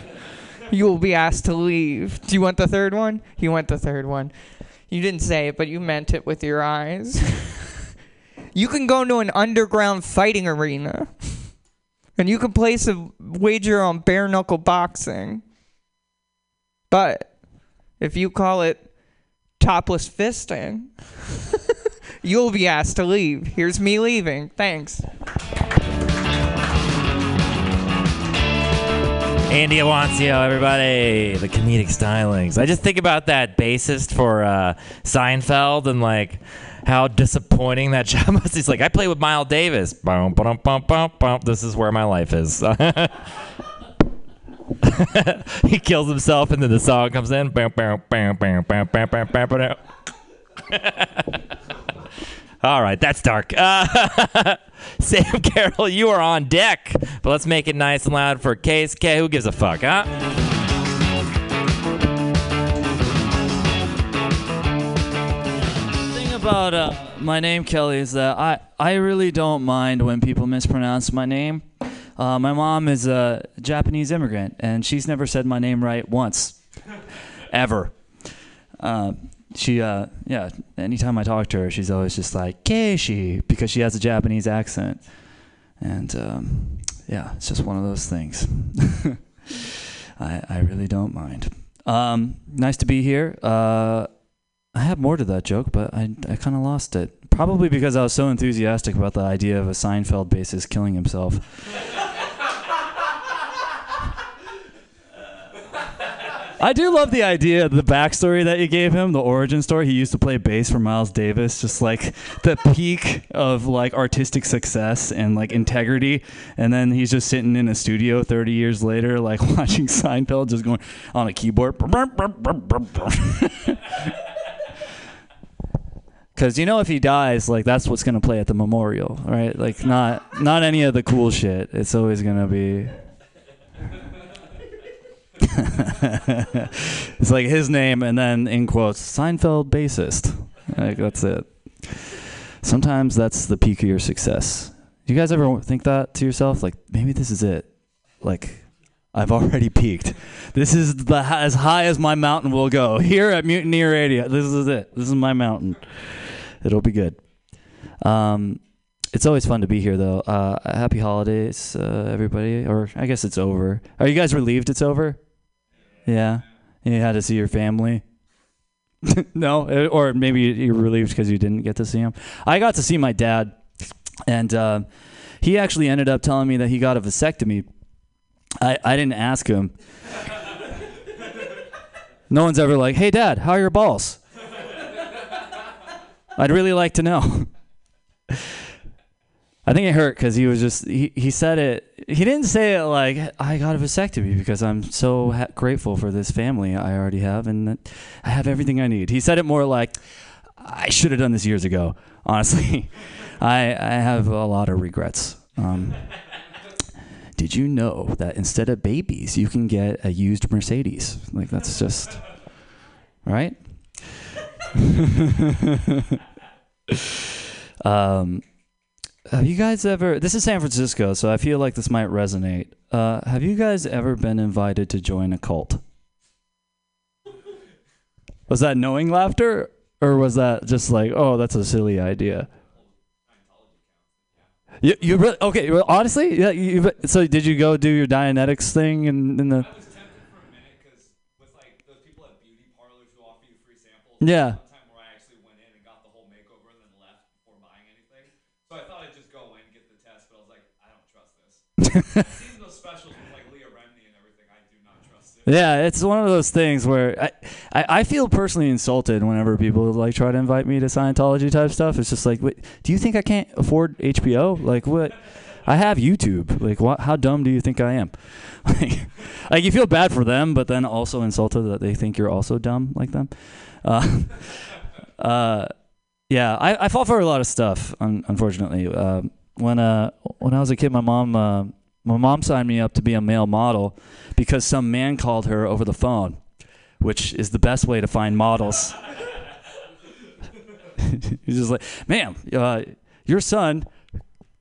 *laughs* you will be asked to leave. Do you want the third one? You want the third one. You didn't say it, but you meant it with your eyes. *laughs* you can go into an underground fighting arena *laughs* and you can place a wager on bare knuckle boxing. But if you call it topless fisting, *laughs* you'll be asked to leave. Here's me leaving. Thanks. Andy Awancio, everybody, the comedic stylings. I just think about that bassist for uh, Seinfeld and like how disappointing that *laughs* job was. He's like, I play with Miles Davis. Bum, bum, bum, bum, bum. This is where my life is. *laughs* he kills himself, and then the song comes in. All right, that's dark. Uh, *laughs* Sam Carroll, you are on deck, but let's make it nice and loud for Case Who gives a fuck, huh? About uh, my name, Kelly, is that I, I really don't mind when people mispronounce my name. Uh, my mom is a Japanese immigrant, and she's never said my name right once, *laughs* ever. Uh, she, uh, yeah, anytime I talk to her, she's always just like Keishi because she has a Japanese accent, and um, yeah, it's just one of those things. *laughs* I, I really don't mind. Um, nice to be here. I have more to that joke, but I, I kind of lost it. Probably because I was so enthusiastic about the idea of a Seinfeld bassist killing himself. *laughs* I do love the idea, the backstory that you gave him, the origin story. He used to play bass for Miles Davis, just like the peak of like artistic success and like integrity. And then he's just sitting in a studio 30 years later, like *laughs* watching Seinfeld, just going on a keyboard. *laughs* Because you know, if he dies, like that's what's gonna play at the memorial, right? Like not not any of the cool shit. It's always gonna be. *laughs* it's like his name and then in quotes Seinfeld bassist. Like that's it. Sometimes that's the peak of your success. Do you guys ever think that to yourself? Like maybe this is it. Like I've already *laughs* peaked. This is the as high as my mountain will go here at Mutiny Radio. This is it. This is my mountain. It'll be good. Um, it's always fun to be here, though. Uh, happy holidays, uh, everybody. Or I guess it's over. Are you guys relieved it's over? Yeah. You had to see your family. *laughs* no, Uh, or maybe you're relieved because you didn't get to see him. I got to see my dad, and uh, he actually ended up telling me that he got a vasectomy. I, I didn't ask him. *laughs* no one's ever like, "Hey, Dad, how are your balls?" I'd really like to know. I think it hurt because he was just he, he said it. He didn't say it like I got a vasectomy because I'm so ha- grateful for this family I already have and that I have everything I need. He said it more like I should have done this years ago. *laughs* Honestly, I I have a lot of regrets. Um, did you know that instead of babies, you can get a used Mercedes? Like that's just right. *laughs* um, have you guys ever? This is San Francisco, so I feel like this might resonate. Uh, have you guys ever been invited to join a cult? Was that knowing laughter, or was that just like, oh, that's a silly idea? You, you really, okay? Well, honestly, yeah. You, so did you go do your Dianetics thing in, in the? Yeah. Yeah, it's one of those things where I, I, I feel personally insulted whenever people like try to invite me to Scientology type stuff. It's just like, wait, do you think I can't afford HBO? Like, what? I have YouTube. Like, what? How dumb do you think I am? *laughs* Like, like you feel bad for them, but then also insulted that they think you're also dumb like them. Uh, *laughs* uh, yeah, I, I fall for a lot of stuff. Un- unfortunately, uh, when uh when I was a kid, my mom uh, my mom signed me up to be a male model because some man called her over the phone, which is the best way to find models. *laughs* He's just like, ma'am, uh, your son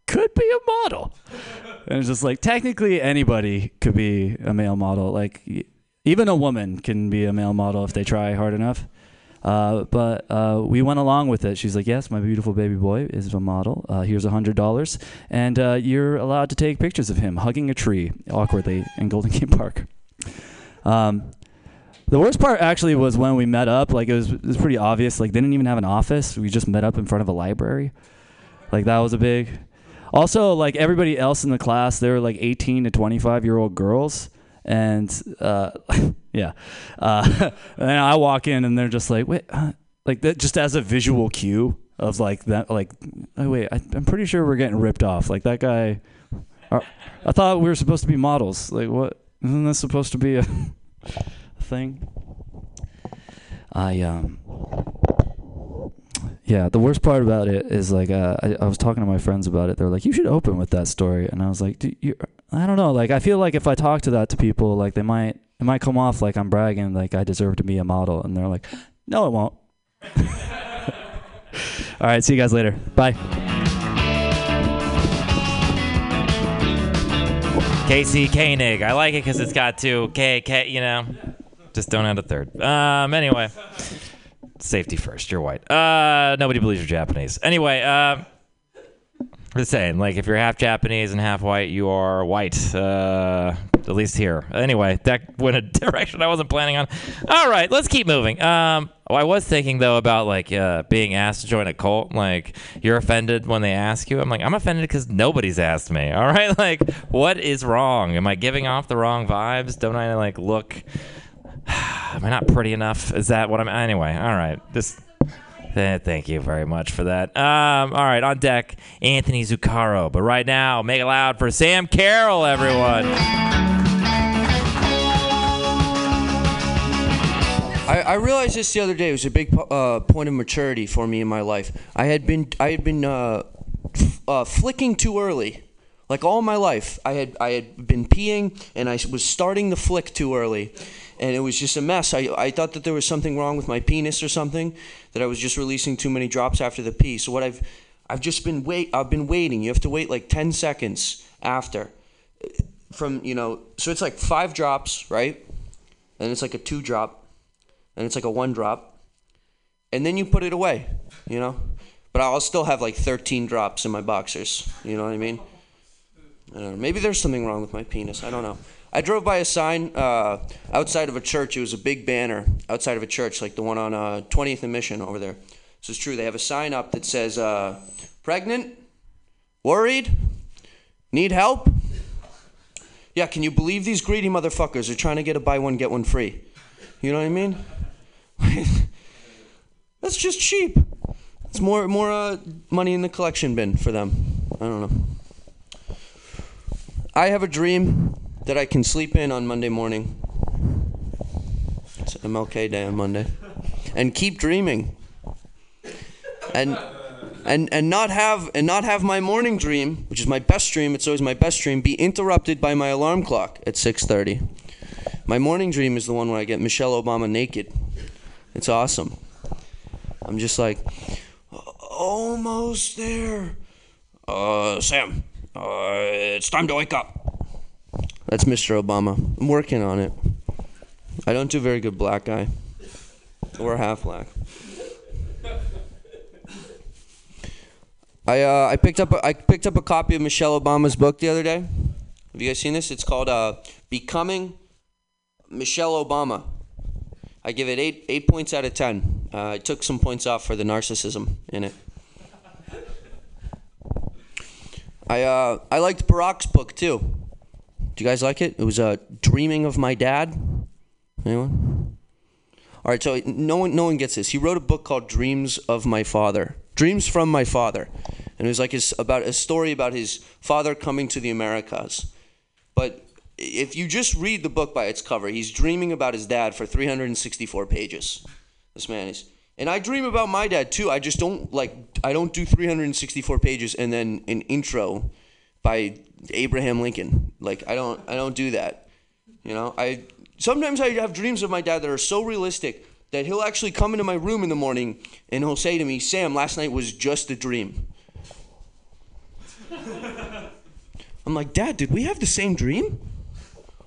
could be a model. And it's just like, technically, anybody could be a male model. Like, even a woman can be a male model if they try hard enough. Uh, but uh, we went along with it. She's like, "Yes, my beautiful baby boy is a model. Uh, here's a hundred dollars, and uh, you're allowed to take pictures of him hugging a tree awkwardly in Golden Gate Park." Um, the worst part actually was when we met up. Like it was, it was pretty obvious. Like they didn't even have an office. We just met up in front of a library. Like that was a big. Also, like everybody else in the class, they were like 18 to 25 year old girls, and uh, *laughs* yeah. Uh, *laughs* and I walk in and they're just like, wait, uh, like that, just as a visual cue of like that, like, oh wait, I, I'm pretty sure we're getting ripped off. Like that guy. uh, I thought we were supposed to be models. Like what? Isn't this supposed to be a *laughs* thing? I um. Yeah, the worst part about it is like uh, I, I was talking to my friends about it. They're like, "You should open with that story," and I was like, "Dude, you, I don't know. Like, I feel like if I talk to that to people, like they might it might come off like I'm bragging, like I deserve to be a model, and they're like, "No, it won't." *laughs* All right, see you guys later. Bye. Casey Koenig. I like it because it's got two K K. You know, just don't add a third. Um. Anyway, safety first. You're white. Uh. Nobody believes you're Japanese. Anyway. Um. Just saying, like, if you're half Japanese and half white, you are white. Uh, at least here. Anyway, that went a *laughs* direction I wasn't planning on. All right, let's keep moving. Um, oh, I was thinking though about like uh, being asked to join a cult. Like, you're offended when they ask you. I'm like, I'm offended because nobody's asked me. *laughs* All right, like, what is wrong? Am I giving off the wrong vibes? Don't I like look? *sighs* Am I not pretty enough? Is that what I'm? Anyway, all right. Just th- thank you very much for that. Um, all right, on deck, Anthony Zuccaro. But right now, make it loud for Sam Carroll, everyone. I, I realized this the other day. It was a big uh, point of maturity for me in my life. I had been I had been uh, f- uh, flicking too early, like all my life. I had I had been peeing and i was starting the flick too early, and it was just a mess. I I thought that there was something wrong with my penis or something, that I was just releasing too many drops after the pee. So what I've I've just been wait I've been waiting. You have to wait like ten seconds after, from you know. So it's like five drops, right? And it's like a two drop and it's like a one drop, and then you put it away, you know. But I'll still have like 13 drops in my boxers. You know what I mean? I. Maybe there's something wrong with my penis. I don't know. I drove by a sign uh, outside of a church. It was a big banner outside of a church, like the one on uh, 20th and Mission over there. This is true. They have a sign up that says, uh, "Pregnant, worried, need help." Yeah, can you believe these greedy motherfuckers are trying to get a buy one get one free? You know what I mean? *laughs* That's just cheap. It's more more uh, money in the collection bin for them. I don't know. I have a dream that I can sleep in on Monday morning. It's an MLK Day on Monday, and keep dreaming. And and and not have and not have my morning dream, which is my best dream. It's always my best dream. Be interrupted by my alarm clock at 6:30. My morning dream is the one where I get Michelle Obama naked. It's awesome. I'm just like, almost there. Uh, Sam, uh, it's time to wake up. That's Mr. Obama. I'm working on it. I don't do very good black guy, or half black. I uh, I picked up a, I picked up a copy of Michelle Obama's book the other day. Have you guys seen this? It's called uh, "Becoming Michelle Obama." I give it eight eight points out of ten. Uh, I took some points off for the narcissism in it. I uh, I liked Barack's book too. Do you guys like it? It was uh, "Dreaming of My Dad." Anyone? All right, so no one no one gets this. He wrote a book called "Dreams of My Father." Dreams from My Father, and it was like his, about a story about his father coming to the Americas. But if you just read the book by its cover, he's dreaming about his dad for 364 pages. This man is. And I dream about my dad too. I just don't like I don't do 364 pages and then an intro by Abraham Lincoln. Like I don't I don't do that. You know, I sometimes I have dreams of my dad that are so realistic that he'll actually come into my room in the morning and he'll say to me, "Sam, last night was just a dream." *laughs* I'm like, "Dad, did we have the same dream?"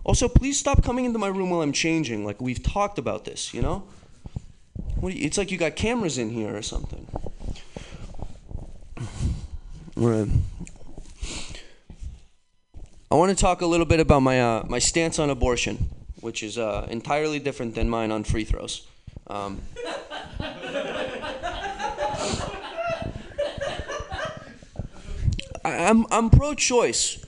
Also, please stop coming into my room while I'm changing. Like we've talked about this, you know. What you, it's like you got cameras in here or something. *sighs* Right. I want to talk a little bit about my uh, my stance on abortion, which is uh, entirely different than mine on free throws. Um, I'm I'm pro-choice,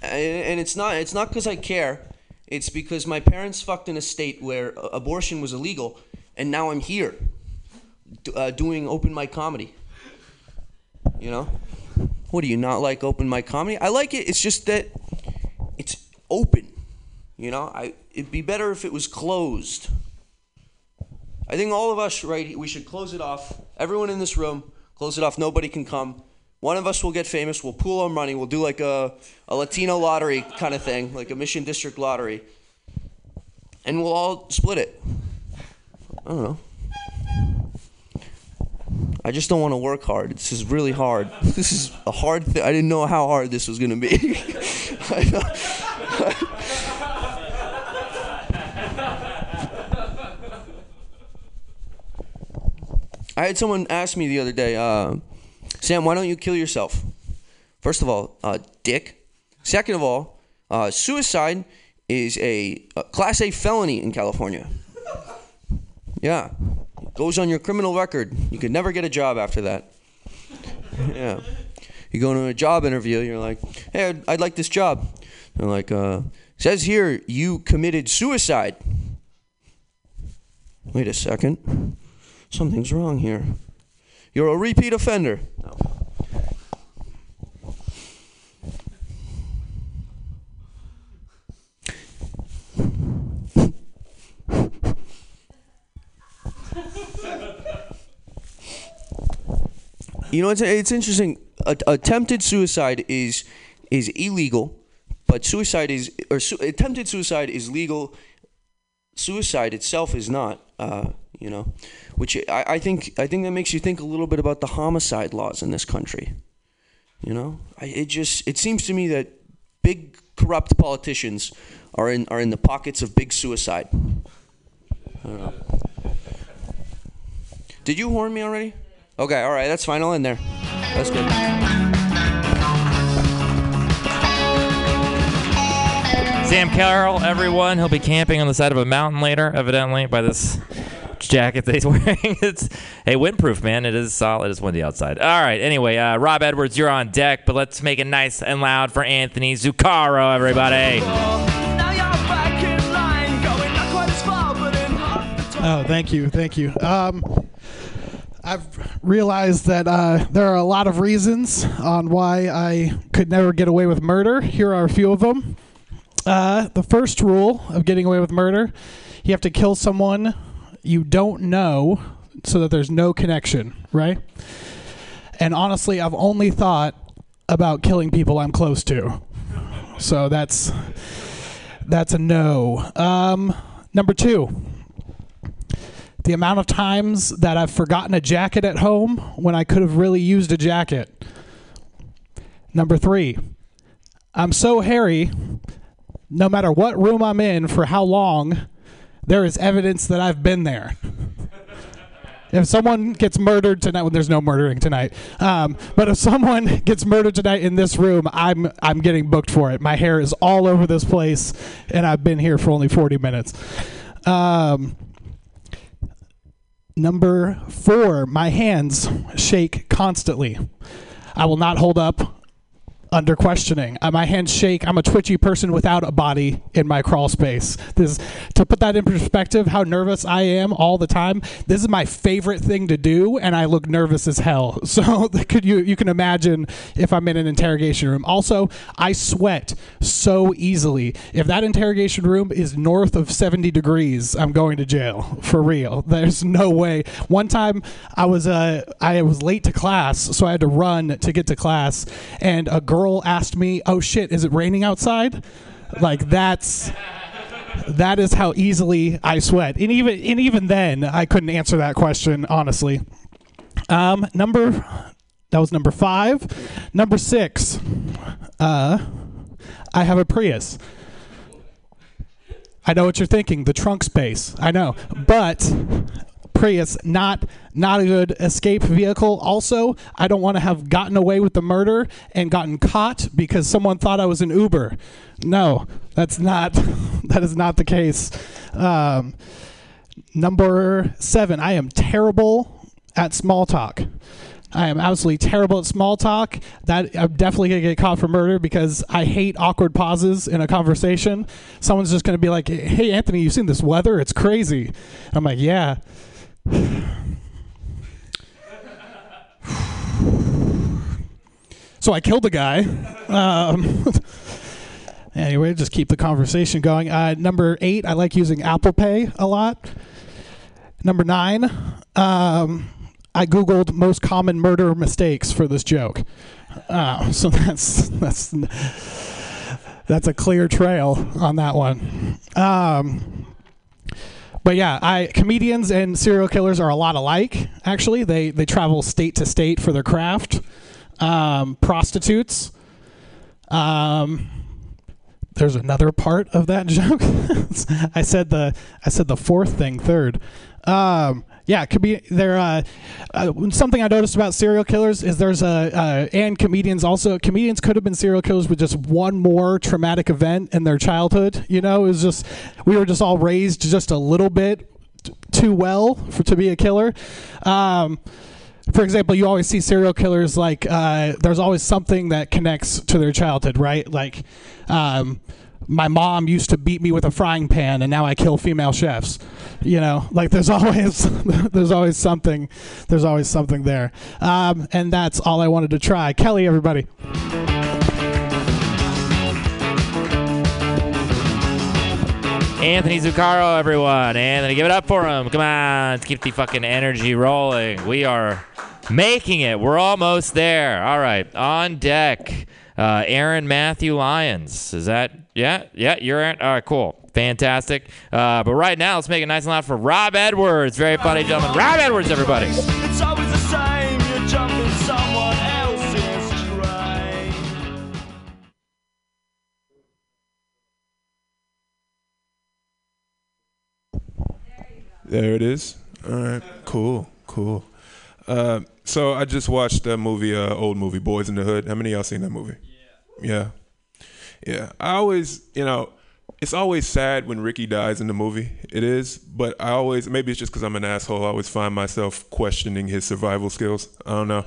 and, and it's not it's not because I care. It's because my parents fucked in a state where abortion was illegal, and now I'm here, uh, doing open mic comedy. You know, what do you not like open mic comedy? I like it. It's just that open. You know, I it'd be better if it was closed. I think all of us, right, we should close it off. Everyone in this room, Close it off. Nobody can come. One of us will get famous. We'll pool our money. We'll do like a, a Latino lottery kind of thing, like a Mission District lottery. And we'll all split it. I don't know. I just don't want to work hard. This is really hard. *laughs* This is a hard thing. I didn't know how hard this was going to be. *laughs* I had someone ask me the other day, uh, Sam, why don't you kill yourself? First of all, uh, dick. Second of all, uh, suicide is a, a Class A felony in California. Yeah. It goes on your criminal record. You could never get a job after that. Yeah. You go to a job interview, you're like, hey, I'd, I'd like this job. They're like, uh, says here you committed suicide. Wait a second. Something's wrong here. You're a repeat offender. You know, it's it's interesting. A, attempted suicide is is illegal, but suicide is or su- attempted suicide is legal. Suicide itself is not. Uh, you know, which I, I think I think that makes you think a little bit about the homicide laws in this country. You know, I, it just it seems to me that big corrupt politicians are in are in the pockets of big suicide. Did you horn me already? Okay, all right, that's fine. I'll end there. That's good. Sam Carroll, everyone. He'll be camping on the side of a mountain later, evidently, by this jacket that he's *laughs* wearing. it's hey, windproof, man. It is solid. It's windy outside. All right. Anyway, uh, Rob Edwards, you're on deck, but let's make it nice and loud for Anthony Zuccaro, everybody. Now you're back in line, going not quite as far, but in half the time. Oh, thank you, thank you. Um, I've realized that uh, there are a lot of reasons on why I could never get away with murder. Here are a few of them. Uh, the first rule of getting away with murder: you have to kill someone you don't know, so that there's no connection, right? And honestly, I've only thought about killing people I'm close to, so that's that's a no. Um, number two the amount of times that I've forgotten a jacket at home when I could have really used a jacket. Number three, I'm so hairy, no matter what room I'm in for how long, there is evidence that I've been there. If someone gets murdered tonight, well, there's no murdering tonight. Um, but if someone *laughs* gets murdered tonight in this room, I'm I'm getting booked for it. My hair is all over this place, and I've been here for only 40 minutes. Um, Number four, my hands shake constantly. I will not hold up under questioning. Uh, my hands shake. I'm a twitchy person without a body in my crawl space. This to put that in perspective, how nervous I am all the time. This is my favorite thing to do, and I look nervous as hell. *laughs* So could you you can imagine if I'm in an interrogation room. Also, I sweat so easily. If that interrogation room is north of 70 degrees, I'm going to jail for real. There's no way. One time I was uh I was late to class, so I had to run to get to class, and a girl asked me, "Oh shit, is it raining outside?" Like that's that is how easily I sweat. And even and even then, I couldn't answer that question honestly. Um, number that was number five. Number six, uh, I have a Prius. I know what you're thinking. The trunk space. I know, but Prius not not a good escape vehicle. Also, I don't want to have gotten away with the murder and gotten caught because someone thought I was an Uber. No, that's not *laughs* that is not the case. Um, number seven, I am terrible at small talk. I am absolutely terrible at small talk. That I'm definitely gonna get caught for murder because I hate awkward pauses in a conversation. Someone's just gonna be like, "Hey, Anthony, you seen this weather? It's crazy." I'm like, "Yeah." *sighs* *sighs* so I killed a guy. Um, *laughs* anyway, just keep the conversation going. Uh, number eight, I like using Apple Pay a lot. Number nine, um, I googled most common murder mistakes for this joke. Uh, *laughs* so that's that's that's a clear trail on that one. Um, but yeah, I comedians and serial killers are a lot alike. Actually, they they travel state to state for their craft. Um, prostitutes. Um, there's another part of that *laughs* joke. I said the I said the fourth thing third. Um, yeah, it could be there. Uh, uh, something I noticed about serial killers is there's a uh, and comedians also. Comedians could have been serial killers with just one more traumatic event in their childhood. You know, it was just we were just all raised just a little bit t- too well for to be a killer. Um, for example, you always see serial killers like uh, there's always something that connects to their childhood, right? Like, um, my mom used to beat me with a frying pan, and now I kill female chefs. You know, like there's *laughs* always there's always something there's always something there, um, and that's all I wanted to try. Kelly, everybody. Anthony Zuccaro, everyone. Anthony, give it up for him. Come on, let's keep the fucking energy rolling. We are making it. We're almost there. All right, on deck, uh, Aaron Matthew Lyons. Is that, yeah? Yeah, you're Aaron? All right, cool. Fantastic. Uh, but right now, let's make it nice and loud for Rob Edwards. Very funny gentleman. Rob Edwards, everybody. It's always the same. You're jumping someone else's train. There it is. All right, cool, cool. Uh, so I just watched that movie, uh, old movie, Boys in the Hood. How many of y'all seen that movie? Yeah. Yeah. Yeah. I always, you know, it's always sad when Ricky dies in the movie. It is, but I always, maybe it's just because I'm an asshole. I always find myself questioning his survival skills. I don't know.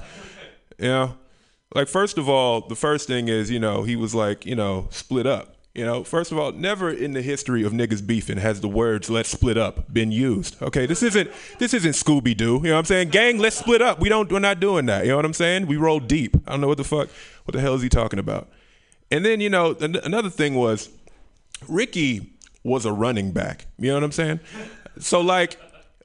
Know, like first of all, the first thing is, you know, he was like, you know, split up. You know, first of all, never in the history of niggas beefing has the words "let's split up" been used. Okay, this isn't this isn't Scooby Doo. You know what I'm saying? Gang, let's split up. We don't we're not doing that. You know what I'm saying? We roll deep. I don't know what the fuck what the hell is he talking about. And then you know an- another thing was Ricky was a running back. You know what I'm saying? So like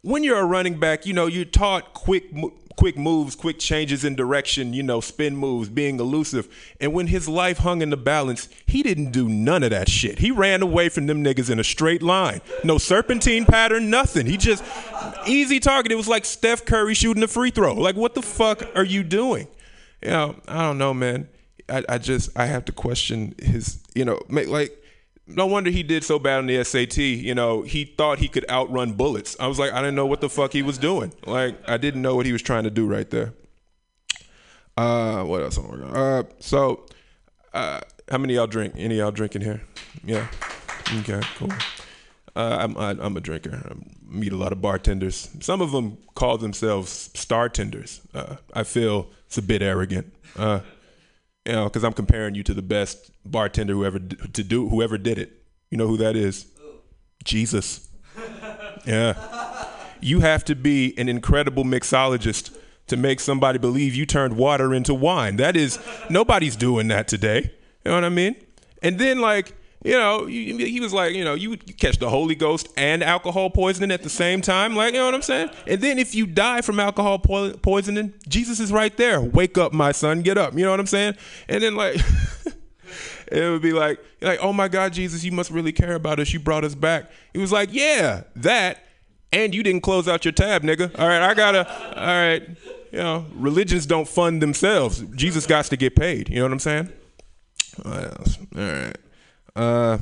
when you're a running back, you know you're taught quick mo- quick moves, quick changes in direction, you know, spin moves, being elusive. And when his life hung in the balance, he didn't do none of that shit. He ran away from them niggas in a straight line. No serpentine pattern, nothing. He just easy target. It was like Steph Curry shooting a free throw. Like what the fuck are you doing? You know, I don't know, man. I, I just I have to question his, you know, ma- like no wonder he did so bad on the SAT. You know, he thought he could outrun bullets. I was like, I didn't know what the fuck he was doing. Like, I didn't know what he was trying to do right there. Uh, what else? am I on? Uh, so, uh, how many y'all drink? Any y'all drinking here? Yeah. Okay, cool. Uh, I'm I, I'm a drinker. I meet a lot of bartenders. Some of them call themselves star tenders. Uh, I feel it's a bit arrogant. Uh, you know, because I'm comparing you to the best bartender who ever to do whoever did it. You know who that is? Jesus. *laughs* Yeah. You have to be an incredible mixologist to make somebody believe you turned water into wine. That is nobody's doing that today. You know what I mean? And then like you know, he was like, you know, you catch the Holy Ghost and alcohol poisoning at the same time. Like, you know what I'm saying? And then if you die from alcohol po- poisoning, Jesus is right there. Wake up, my son, get up. You know what I'm saying? And then like, *laughs* it would be like, like, oh my God, Jesus, you must really care about us. You brought us back. He was like, yeah, that, and you didn't close out your tab, nigga. All right, I gotta, all right, you know, religions don't fund themselves. Jesus got to get paid. You know what I'm saying? All right. Uh,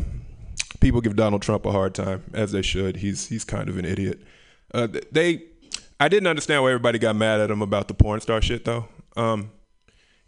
people give Donald Trump a hard time, as they should. He's he's kind of an idiot. Uh, they, I didn't understand why everybody got mad at him about the porn star shit, though. Um,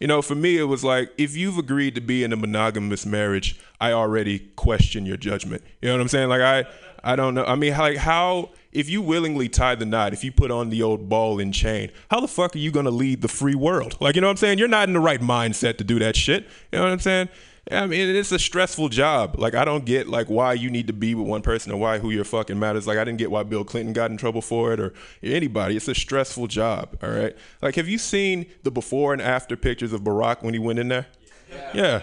you know, for me, it was like if you've agreed to be in a monogamous marriage, I already question your judgment. You know what I'm saying? Like I, I don't know. I mean, like how if you willingly tie the knot, if you put on the old ball and chain, how the fuck are you gonna lead the free world? Like, you know what I'm saying? You're not in the right mindset to do that shit. You know what I'm saying? I mean, it's a stressful job. Like, I don't get like why you need to be with one person or why who your fucking matters. Like, I didn't get why Bill Clinton got in trouble for it or anybody. It's a stressful job. All right. Like, have you seen the before and after pictures of Barack when he went in there? Yeah.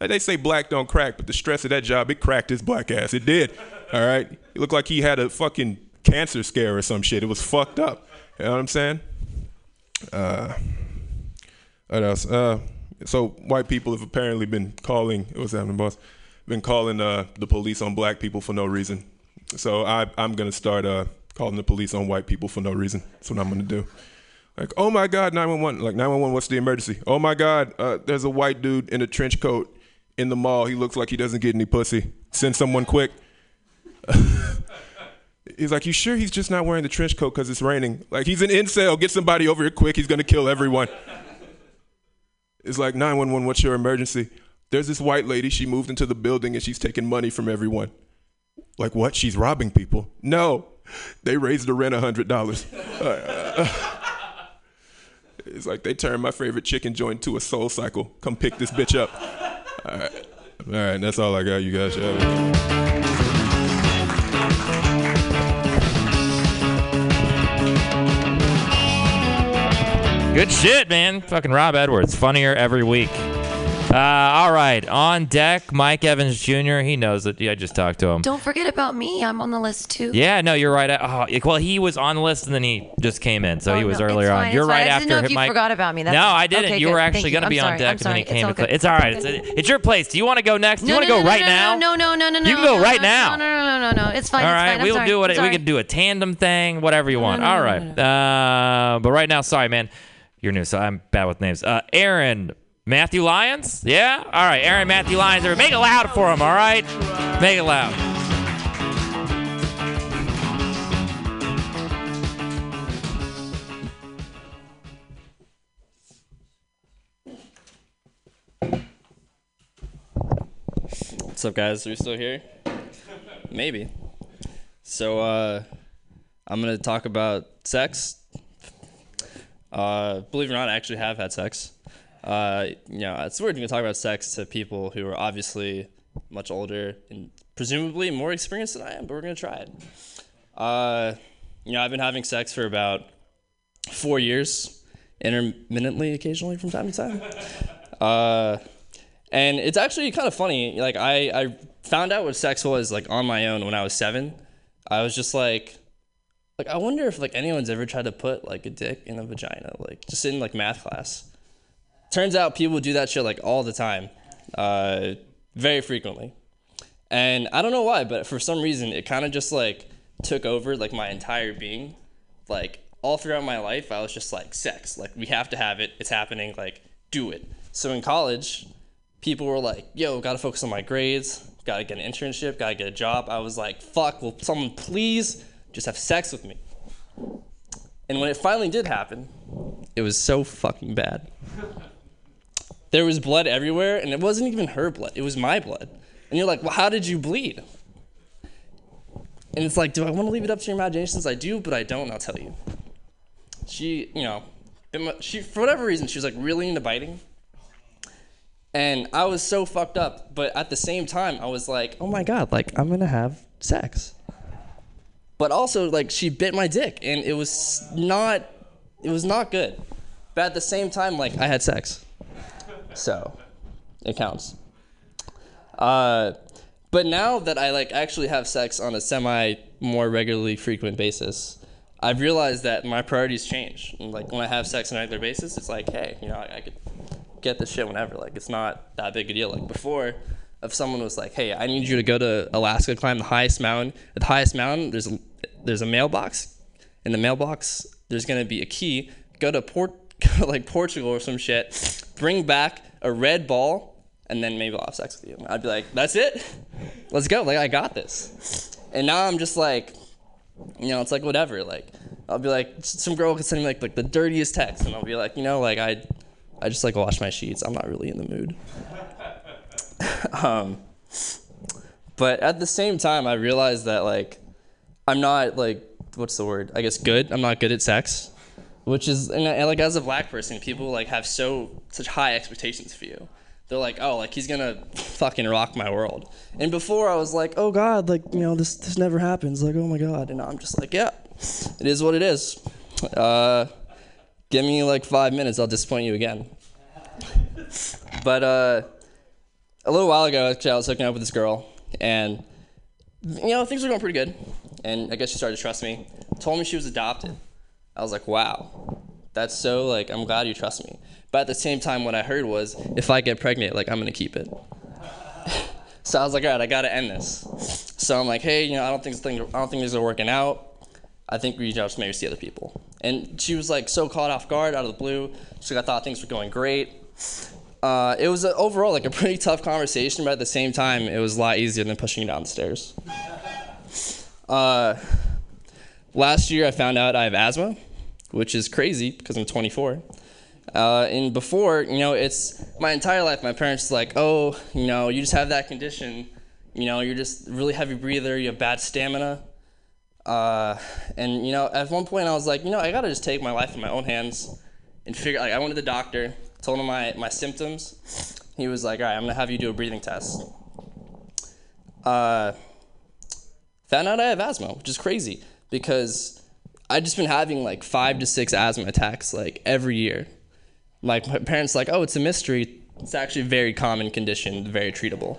Like, They say black don't crack, but the stress of that job, it cracked his black ass. It did. All right. It looked like he had a fucking cancer scare or some shit. It was fucked up. You know what I'm saying? Uh, what else? Uh, so white people have apparently been calling. What's happening, boss? Been calling uh, the police on black people for no reason. So I, I'm gonna start uh, calling the police on white people for no reason. That's what I'm gonna do. Like, oh my God, 911. Like 911, what's the emergency? Oh my God, uh, there's a white dude in a trench coat in the mall. He looks like he doesn't get any pussy. Send someone quick. *laughs* He's like, you sure he's just not wearing the trench coat because it's raining? Like, he's an incel. Get somebody over here quick. He's gonna kill everyone. It's like 911. What's your emergency? There's this white lady. She moved into the building and she's taking money from everyone. Like what? She's robbing people? No, they raised the rent hundred dollars. *laughs* it's like they turned my favorite chicken joint to a soul cycle. Come pick this bitch up. All right, all right. That's all I got. You guys. should Good shit, man. Fucking Rob Edwards. Funnier every week. Uh, all right. On deck, Mike Evans Jr. He knows it. Yeah, I just talked to him. Don't forget about me. I'm on the list too. Yeah, no, you're right. Oh, well, he was on the list and then he just came in, so Oh, he was no, earlier on. You're right after know if you Mike. forgot about me. That's no. I didn't. Okay, you good. were actually going to be on deck and then he came. It's all. It's all right. It's, it's your place. Do you want to go next? Do you No, want to no, go no, right no, now? No, no, no, no, no. You can go right now. No, no, no, no, no. It's fine. All right, we'll do what we can do a tandem thing, whatever you want. All right, uh, but right now, sorry, man, you're new, so I'm bad with names. Uh, Aaron Matthew Lyons, yeah, all right, Aaron Matthew Lyons. Make it loud for him, all right, make it loud. What's up, guys? Are we still here? Maybe. So, uh, I'm gonna talk about sex. Uh, believe it or not, I actually have had sex. Uh, you know, it's weird you talk about sex to people who are obviously much older and presumably more experienced than I am, but we're gonna try it. Uh, you know, I've been having sex for about four years, intermittently, occasionally from time to time. *laughs* Uh, and it's actually kind of funny. Like I, I found out what sex was like on my own when I was seven. I was just like, like I wonder if like anyone's ever tried to put like a dick in a vagina, like just in like math class. Turns out people do that shit like all the time, uh, very frequently. And I don't know why, but for some reason it kind of just like took over like my entire being. Like all throughout my life, I was just like sex. Like we have to have it. It's happening. Like do it. So in college, people were like, yo, gotta focus on my grades, gotta get an internship, gotta get a job. I was like, fuck, will someone please just have sex with me? And when it finally did happen, it was so fucking bad. *laughs* There was blood everywhere, and it wasn't even her blood, it was my blood. And you're like, well, how did you bleed? And it's like, do I want to leave it up to your imaginations? I do, but I don't, I'll tell you. She, you know, she, for whatever reason, she was like really into biting. And I was so fucked up, but at the same time, I was like, oh my god, like I'm gonna have sex. But also, like she bit my dick, and it was not, it was not good. But at the same time, like I had sex, so it counts. Uh, but now that I like actually have sex on a semi more regularly frequent basis, I've realized that my priorities change. Like when I have sex on a regular basis, it's like, hey, you know, I, I could get this shit whenever. Like it's not that big a deal. Like before, if someone was like, "Hey, I need you to go to Alaska, climb the highest mountain. The highest mountain, there's there's a mailbox. In the mailbox, there's gonna be a key. Go to Port, *laughs* like Portugal or some shit. Bring back a red ball, and then maybe I'll have sex with you." I'd be like, "That's it. Let's go. Like I got this." And now I'm just like, you know, it's like whatever. Like I'll be like, some girl could send me like like the dirtiest text, and I'll be like, you know, like I. I just like wash my sheets. I'm not really in the mood. *laughs* um, but at the same time, I realized that like I'm not like what's the word? I guess good. I'm not good at sex, which is and, I- like as a black person, people like have so such high expectations for you. They're like, oh, like he's gonna fucking rock my world. And before I was like, oh god, like you know this this never happens. Like oh my god. And I'm just like, yeah, it is what it is. Uh, give me like five minutes, I'll disappoint you again. But uh, a little while ago, actually, I was hooking up with this girl, and you know things were going pretty good. And I guess she started to trust me. Told me she was adopted. I was like, wow, That's so like I'm glad you trust me. But at the same time, what I heard was if I get pregnant, like I'm gonna keep it. *laughs* so I was like, all right, I gotta end this. So I'm like, hey, you know, I don't think things, I don't think things are working out. I think we just maybe see other people. And she was like so caught off guard out of the blue. She I thought things were going great. Uh, it was a, overall like a pretty tough conversation, but at the same time, it was a lot easier than pushing you down the stairs. Uh, last year, I found out I have asthma, which is crazy because I'm 24. Uh, and before, you know, it's my entire life. My parents like, oh, you know, you just have that condition. You know, you're just really heavy breather. You have bad stamina. Uh, and you know, at one point, I was like, you know, I gotta just take my life in my own hands and figure. Like, I went to the doctor, told him my my symptoms. He was like, all right, I'm gonna have you do a breathing test. Uh, found out I have asthma, which is crazy because I've just been having like five to six asthma attacks like every year. My parents like, oh, it's a mystery. It's actually a very common condition, very treatable.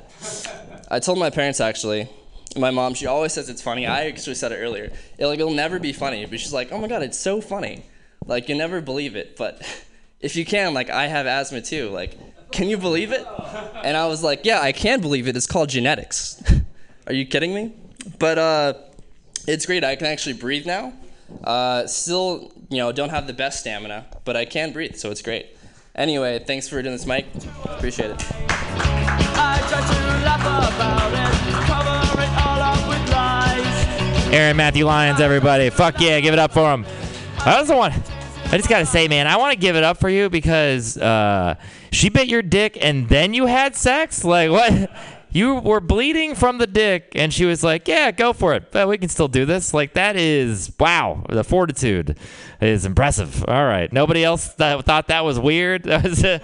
I told my parents actually. My mom, she always says it's funny. I actually said it earlier. It, like it'll never be funny, but she's like, oh my god, it's so funny. Like you never believe it, but *laughs* if you can, like I have asthma too. Like, can you believe it? And I was like, yeah, I can believe it. It's called genetics. *laughs* Are you kidding me? But uh, it's great. I can actually breathe now. Uh, still, you know, don't have the best stamina, but I can breathe, so it's great. Anyway, thanks for doing this, Mike. Appreciate it. I try to laugh about it, cover it all up with lies. Aaron Matthew Lyons, everybody. Fuck yeah, give it up for him. I also want. I just gotta say, man, I want to give it up for you because uh, she bit your dick and then you had sex. Like what? You were bleeding from the dick, and she was like, "Yeah, go for it. But we can still do this." Like that is wow. The fortitude is impressive. All right. Nobody else th- thought that was weird. *laughs* That was a,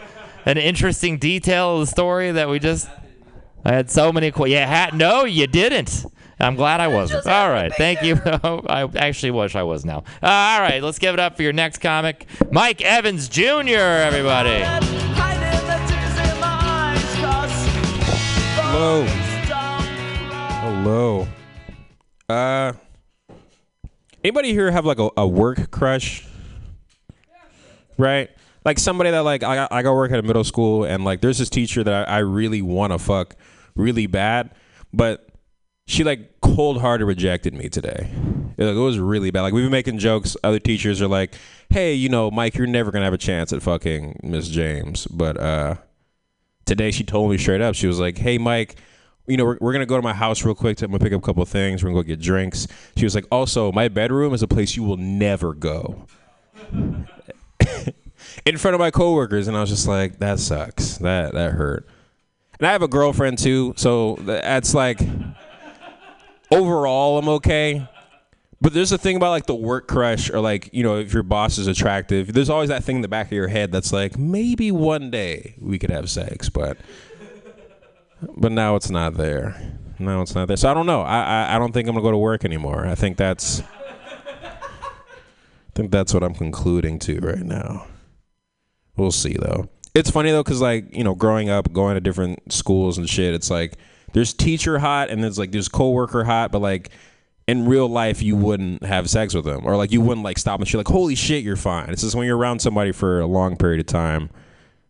an interesting detail of the story that we just. I had so many. Qu- yeah, ha- no, you didn't. I'm glad I wasn't. All right, thank you. *laughs* I actually wish I was now. Uh, all right, let's give it up for your next comic, Mike Evans Jr. Everybody. Hello. Hello. Uh, anybody here have like a, a work crush? Right? Like somebody that like I I go work at a middle school and like there's this teacher that I, I really want to fuck really bad, but she like cold hearted rejected me today. It, like, it was really bad. Like we've been making jokes. Other teachers are like, "Hey, you know, Mike, you're never gonna have a chance at fucking Miss James." But uh, today she told me straight up. She was like, "Hey, Mike." You know, we're, we're gonna go to my house real quick. To, I'm gonna pick up a couple things. We're gonna go get drinks. She was like, "Also, my bedroom is a place you will never go." *laughs* in front of my coworkers, and I was just like, "That sucks. That that hurt." And I have a girlfriend too, so that's like overall I'm okay. But there's a thing about like the work crush or like, you know, if your boss is attractive, there's always that thing in the back of your head that's like, maybe one day we could have sex, but but now it's not there. Now it's not there. So I don't know. I I, I don't think I'm gonna go to work anymore. I think that's I think that's what I'm concluding to right now. We'll see though. It's funny though, cause like you know, growing up, going to different schools and shit, it's like there's teacher hot and there's like there's coworker hot, but like in real life you wouldn't have sex with them or like you wouldn't like stop and she's like, holy shit, you're fine. It's just when you're around somebody for a long period of time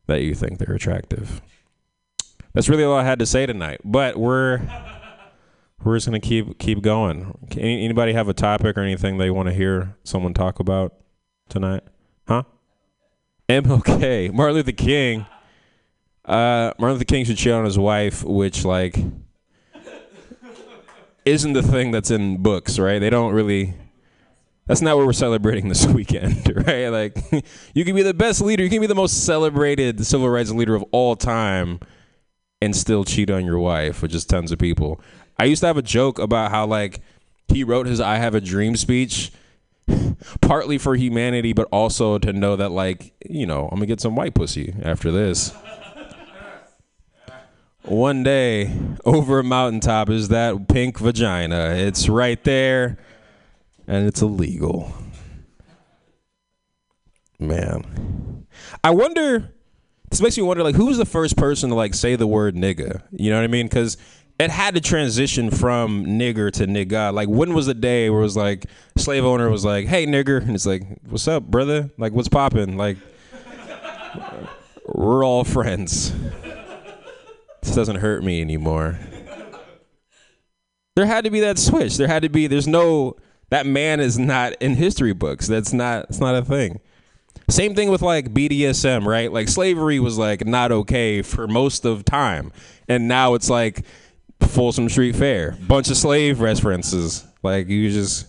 that you think they're attractive. That's really all I had to say tonight. But we're we're just gonna keep keep going. Any, anybody have a topic or anything they want to hear someone talk about tonight? Huh? MLK, Martin Luther King. Uh, Martin Luther King should cheat on his wife, which like isn't the thing that's in books, right? They don't really. That's not what we're celebrating this *laughs* weekend, right? Like, *laughs* you can be the best leader, you can be the most celebrated civil rights leader of all time, and still cheat on your wife with just tons of people. I used to have a joke about how like he wrote his "I Have a Dream" speech *laughs* partly for humanity, but also to know that like you know I'm gonna get some white pussy after this. One day, over a mountaintop is that pink vagina. It's right there, and it's illegal. Man, I wonder. This makes me wonder, like, who was the first person to like say the word nigga? You know what I mean? Because it had to transition from nigger to nigga. Like when was the day where it was like slave owner was like, "Hey nigger," and it's like, "What's up, brother? Like what's popping?" Like we're all friends. This doesn't hurt me anymore. There had to be that switch. There had to be. There's no. That man is not in history books. That's not. It's not a thing. Same thing with like BDSM, right? Like slavery was like not okay for most of time, and now it's like Folsom Street Fair, bunch of slave references. Like you just.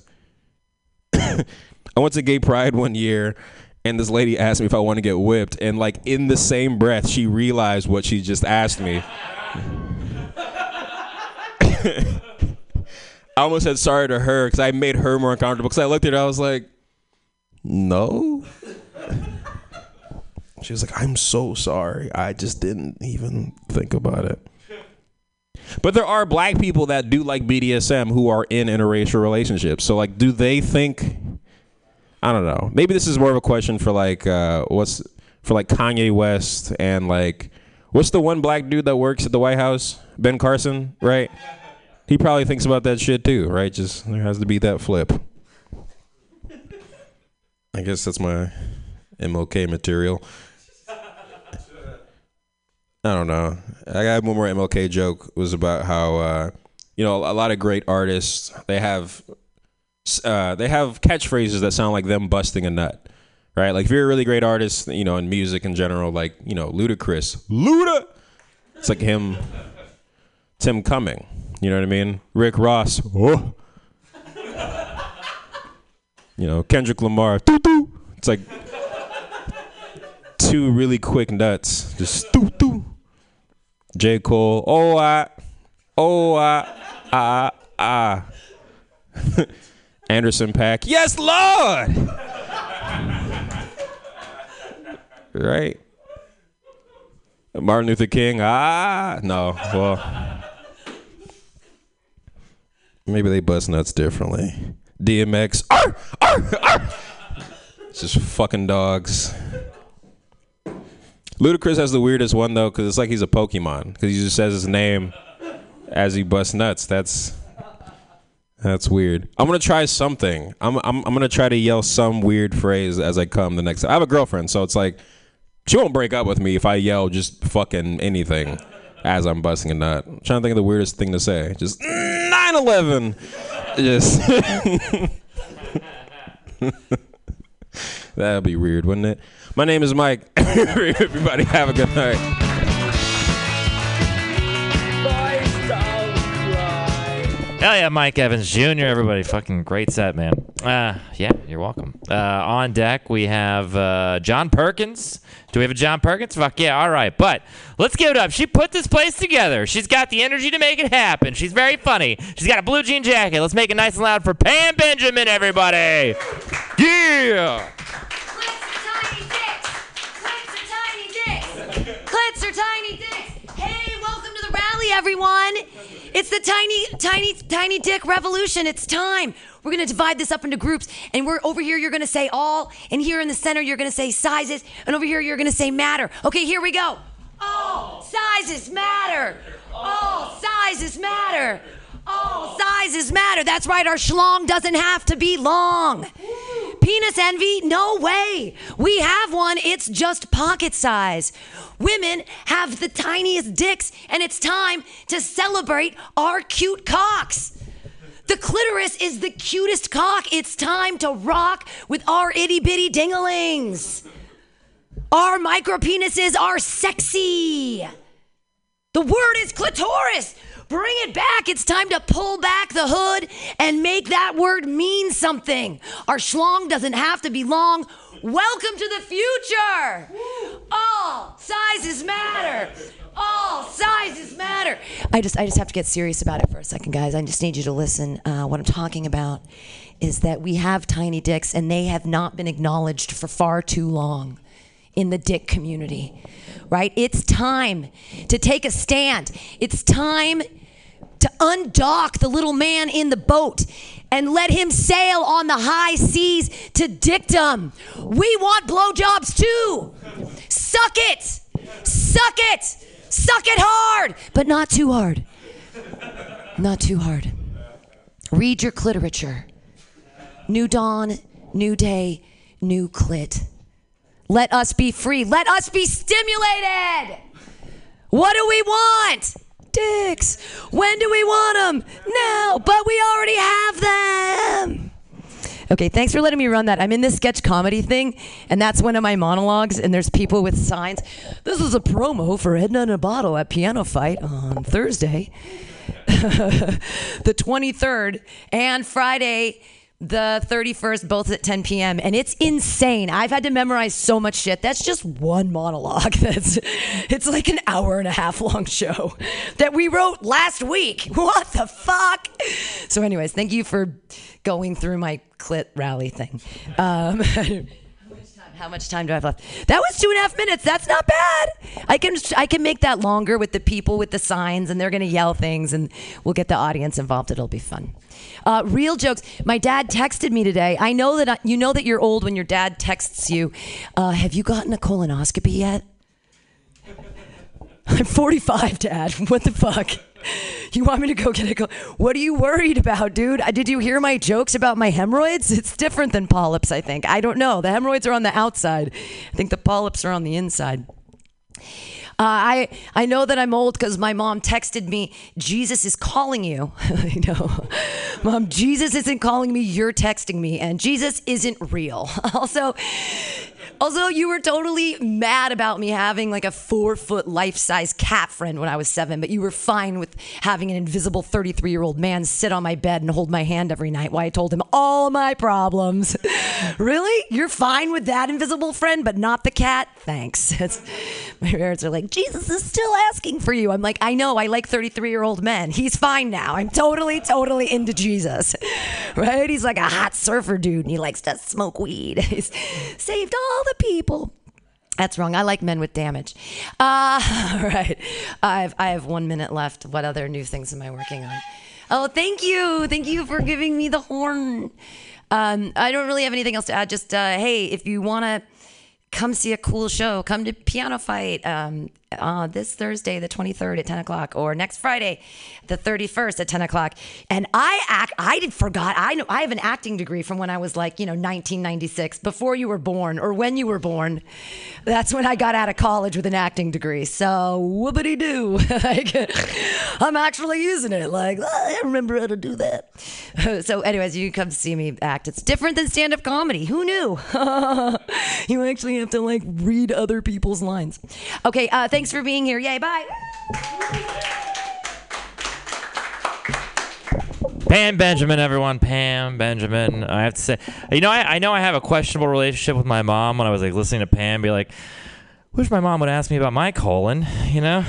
*coughs* I went to gay pride one year, and this lady asked me if I want to get whipped, and like in the same breath, she realized what she just asked me. *laughs* I almost said sorry to her because I made her more uncomfortable. Because I looked at her, I was like, "No." She was like, "I'm so sorry. I just didn't even think about it." But there are black people that do like BDSM who are in interracial relationships. So like, do they think? I don't know. Maybe this is more of a question for like, uh, what's for like Kanye West and like, what's the one black dude that works at the White House? Ben Carson, right? He probably thinks about that shit too, right? Just there has to be that flip. I guess that's my MLK material. I don't know. I got one more MLK joke. It was about how uh, you know a lot of great artists they have uh, they have catchphrases that sound like them busting a nut, right? Like if you're a really great artist, you know, in music in general, like you know, Ludacris, Luda. It's like him, Tim Cumming. You know what I mean? Rick Ross. Oh. You know, Kendrick Lamar. Doo doo. It's like two really quick nuts. Just doo doo. J. Cole. Oh ah. Oh ah. Ah ah. *laughs* Anderson Paak. Yes, Lord. right? Martin Luther King. Ah, no. Well, maybe they bust nuts differently. DMX. Arr, arr, arr. It's just fucking dogs. Ludacris has the weirdest one though, because it's like he's a Pokemon, because he just says his name as he busts nuts. That's that's weird. I'm gonna try something. I'm I'm I'm gonna try to yell some weird phrase as I come the next. I have a girlfriend, so it's like she won't break up with me if I yell just fucking anything as I'm busting a nut. I'm trying to think of the weirdest thing to say. Just 9/11. Just *laughs* that'd be weird, wouldn't it? My name is Mike. *laughs* Everybody have a good night. Hell yeah, Mike Evans Jr. Everybody, fucking great set, man. Uh, yeah, you're welcome. Uh, on deck we have uh, John Perkins. Do we have a John Perkins? Fuck yeah, all right. But let's give it up. She put this place together. She's got the energy to make it happen. She's very funny. She's got a blue jean jacket. Let's make it nice and loud for Pam Benjamin, everybody. Yeah. Clits are tiny dicks. Hey, welcome to the rally, everyone. It's the tiny, tiny, tiny dick revolution. It's time. We're gonna divide this up into groups, and we're over here. You're gonna say all, and here in the center you're gonna say sizes, and over here you're gonna say matter. Okay, here we go. All sizes matter. All sizes matter. All sizes matter. That's right. Our schlong doesn't have to be long. Penis envy? No way. We have one. It's just pocket size. Women have the tiniest dicks, and it's time to celebrate our cute cocks. The clitoris is the cutest cock. It's time to rock with our itty bitty dinglings. Our micro penises are sexy. The word is clitoris. Bring it back. It's time to pull back the hood and make that word mean something. Our schlong doesn't have to be long. Welcome to the future. All sizes matter. All sizes matter. I just, I just have to get serious about it for a second, guys. I just need you to listen. Uh, what I'm talking about is that we have tiny dicks, and they have not been acknowledged for far too long in the dick community. Right? It's time to take a stand. It's time to undock the little man in the boat and let him sail on the high seas to dictum. We want blowjobs too. Suck it. Suck it. Suck it hard, but not too hard. Not too hard. Read your cliterature. New dawn, new day, new clit. Let us be free. Let us be stimulated. What do we want? Dicks. When do we want them? Now. But we already have them. Okay, thanks for letting me run that. I'm in this sketch comedy thing, and that's one of my monologues, and there's people with signs. This is a promo for Edna in a Bottle at Piano Fight on Thursday, *laughs* the 23rd, and Friday, the 31st, both at 10 p.m. And it's insane. I've had to memorize so much shit. That's just one monologue. *laughs* That's it's like an hour and a half long show that we wrote last week. *laughs* What the fuck? So, anyways, thank you for going through my clit rally thing. Um, *laughs* How much time do I have left? That was two and a half minutes. That's not bad. I can I can make that longer with the people with the signs, and they're gonna yell things, and we'll get the audience involved. It'll be fun. Uh, real jokes. My dad texted me today. I know that I, you know that you're old when your dad texts you. Uh, have you gotten a colonoscopy yet? *laughs* I'm 45, Dad. *laughs* What the fuck? You want me to go get a? Col- what are you worried about, dude? Did you hear my jokes about my hemorrhoids? It's different than polyps, I think. I don't know. The hemorrhoids are on the outside. I think the polyps are on the inside. Uh, I I know that I'm old because my mom texted me, "Jesus is calling you." *laughs* I know, *laughs* mom. Jesus isn't calling me. You're texting me, and Jesus isn't real. *laughs* also, also, you were totally mad about me having like a four foot life size cat friend when I was seven, but you were fine with having an invisible 33 year old man sit on my bed and hold my hand every night while I told him all my problems. *laughs* really? You're fine with that invisible friend, but not the cat? Thanks. *laughs* My parents are like, Jesus is still asking for you. I'm like, I know, I like 33 year old men. He's fine now. I'm totally, totally into Jesus. *laughs* Right? He's like a hot surfer dude and he likes to smoke weed. He's saved all the people. That's wrong. I like men with damage. Uh, *laughs* all right. I've, I have one minute left. What other new things am I working on? Oh, thank you. Thank you for giving me the horn. Um, I don't really have anything else to add. Just, uh, hey, if you want to come see a cool show, come to Piano Fight um, uh, this Thursday, the 23rd at 10 o'clock, or next Friday, the 31st at 10 o'clock. And I act, I did forgot, I know, I have an acting degree from when I was like, you know, 1996, before you were born, or when you were born. That's when I got out of college with an acting degree. So, whoopity doo. *laughs* like, I'm actually using it. Like, "Oh, I remember how to do that. *laughs* so, anyways, you come see me act. It's different than stand up comedy. Who knew? *laughs* you actually have to like read other people's lines. Okay, uh, thanks for being here. Yay, bye. Pam Benjamin, everyone. Pam Benjamin. I have to say, you know, I, I know I have a questionable relationship with my mom when I was like listening to Pam be like, wish my mom would ask me about my colon, you know?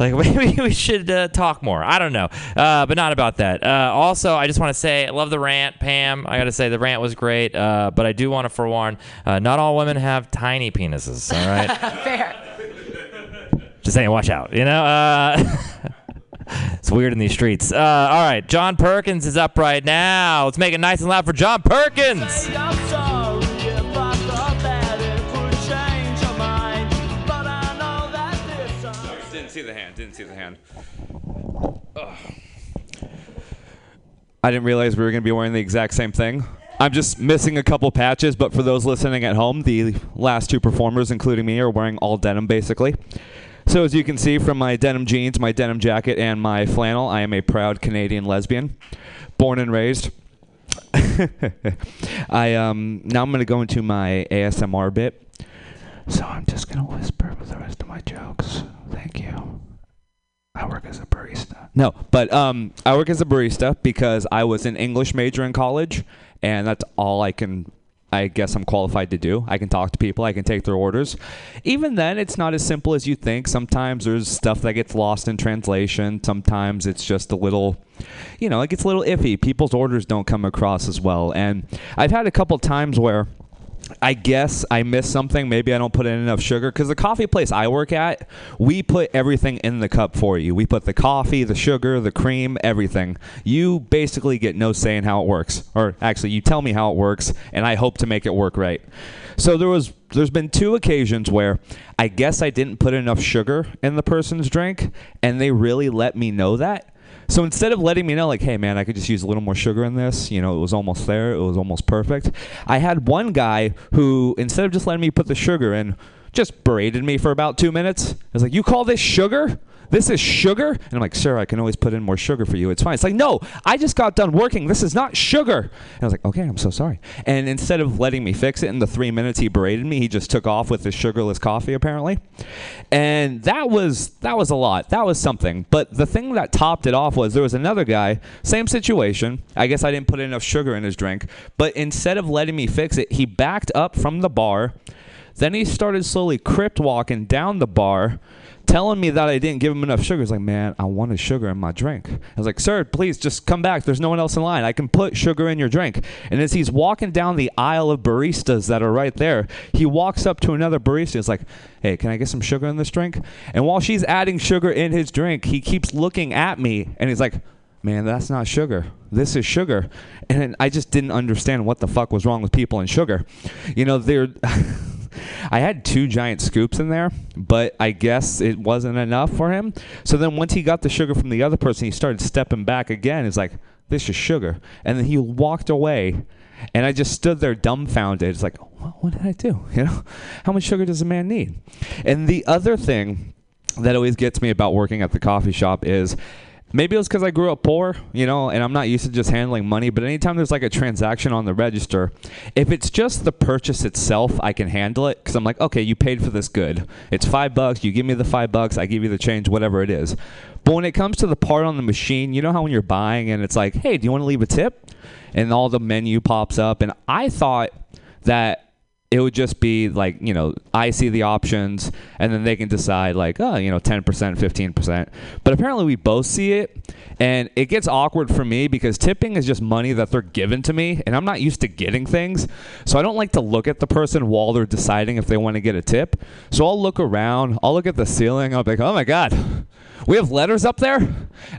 Like *laughs* maybe we should uh, talk more. I don't know, uh, but not about that. Uh, also, I just want to say I love the rant, Pam. I got to say the rant was great, uh, but I do want to forewarn: uh, not all women have tiny penises. All right, *laughs* Fair. Just saying, watch out. You know, uh, *laughs* it's weird in these streets. Uh, all right, John Perkins is up right now. Let's make it nice and loud for John Perkins. Didn't see the hand. Didn't see the hand. Ugh. I didn't realize we were going to be wearing the exact same thing. I'm just missing a couple patches, but for those listening at home, the last two performers, including me, are wearing all denim basically. So as you can see from my denim jeans, my denim jacket, and my flannel, I am a proud Canadian lesbian, born and raised. *laughs* I um now I'm gonna go into my ASMR bit. So I'm just gonna whisper with the rest of my jokes. Thank you. I work as a barista. No, but um, I work as a barista because I was an English major in college, and that's all I can. I guess I'm qualified to do. I can talk to people. I can take their orders. Even then, it's not as simple as you think. Sometimes there's stuff that gets lost in translation. Sometimes it's just a little, you know, it gets a little iffy. People's orders don't come across as well. And I've had a couple times where I guess I missed something. Maybe I don't put in enough sugar because the coffee place I work at, we put everything in the cup for you. We put the coffee, the sugar, the cream, everything. You basically get no say in how it works, or actually, you tell me how it works, and I hope to make it work right. So there was, there's been two occasions where I guess I didn't put enough sugar in the person's drink, and they really let me know that. So instead of letting me know, like, hey man, I could just use a little more sugar in this, you know, it was almost there, it was almost perfect. I had one guy who, instead of just letting me put the sugar in, just berated me for about two minutes. I was like, you call this sugar? This is sugar? And I'm like, sir, I can always put in more sugar for you. It's fine. It's like, no, I just got done working. This is not sugar. And I was like, okay, I'm so sorry. And instead of letting me fix it in the three minutes he berated me, he just took off with his sugarless coffee, apparently. And that was that was a lot. That was something. But the thing that topped it off was there was another guy, same situation. I guess I didn't put enough sugar in his drink. But instead of letting me fix it, he backed up from the bar. Then he started slowly crypt walking down the bar, telling me that I didn't give him enough sugar. He's like, man, I wanted sugar in my drink. I was like, sir, please just come back. There's no one else in line. I can put sugar in your drink. And as he's walking down the aisle of baristas that are right there, he walks up to another barista. He's like, hey, can I get some sugar in this drink? And while she's adding sugar in his drink, he keeps looking at me and he's like, man, that's not sugar. This is sugar. And I just didn't understand what the fuck was wrong with people and sugar. You know, they're. *laughs* I had two giant scoops in there, but I guess it wasn't enough for him. So then once he got the sugar from the other person, he started stepping back again. He's like, this is sugar. And then he walked away. And I just stood there dumbfounded. It's like, what, what did I do? *laughs* You know, how much sugar does a man need? And the other thing that always gets me about working at the coffee shop is maybe it was because I grew up poor, you know, and I'm not used to just handling money. But anytime there's like a transaction on the register, if it's just the purchase itself, I can handle it because I'm like, okay, you paid for this good. It's five bucks. You give me the five bucks. I give you the change, whatever it is. But when it comes to the part on the machine, you know how when you're buying and it's like, hey, do you want to leave a tip? And all the menu pops up, and I thought that it would just be like you know i see the options and then they can decide like oh you know 10% 15% but apparently we both see it and it gets awkward for me because tipping is just money that they're given to me and i'm not used to getting things. So i don't like to look at the person while they're deciding if they want to get a tip. So i'll look around i'll look at the ceiling i'll be like oh my god we have letters up there?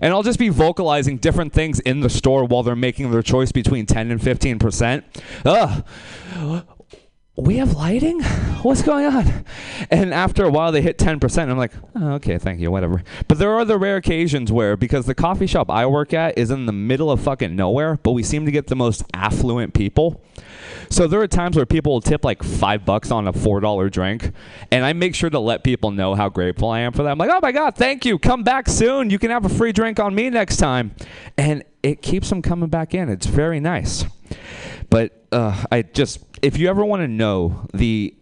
And i'll just be vocalizing different things in the store while they're making their choice between 10 and 15% Ugh we have lighting? *laughs* What's going on? And after a while, they hit 10%. I'm like, oh, okay, thank you, whatever. But there are the rare occasions where, because the coffee shop I work at is in the middle of fucking nowhere, but we seem to get the most affluent people. So there are times where people will tip like five bucks on a four dollar drink, and I make sure to let people know how grateful I am for that. I'm like, oh my god, thank you. Come back soon. You can have a free drink on me next time, and it keeps them coming back in. It's very nice. But uh, I just, if you ever want to know the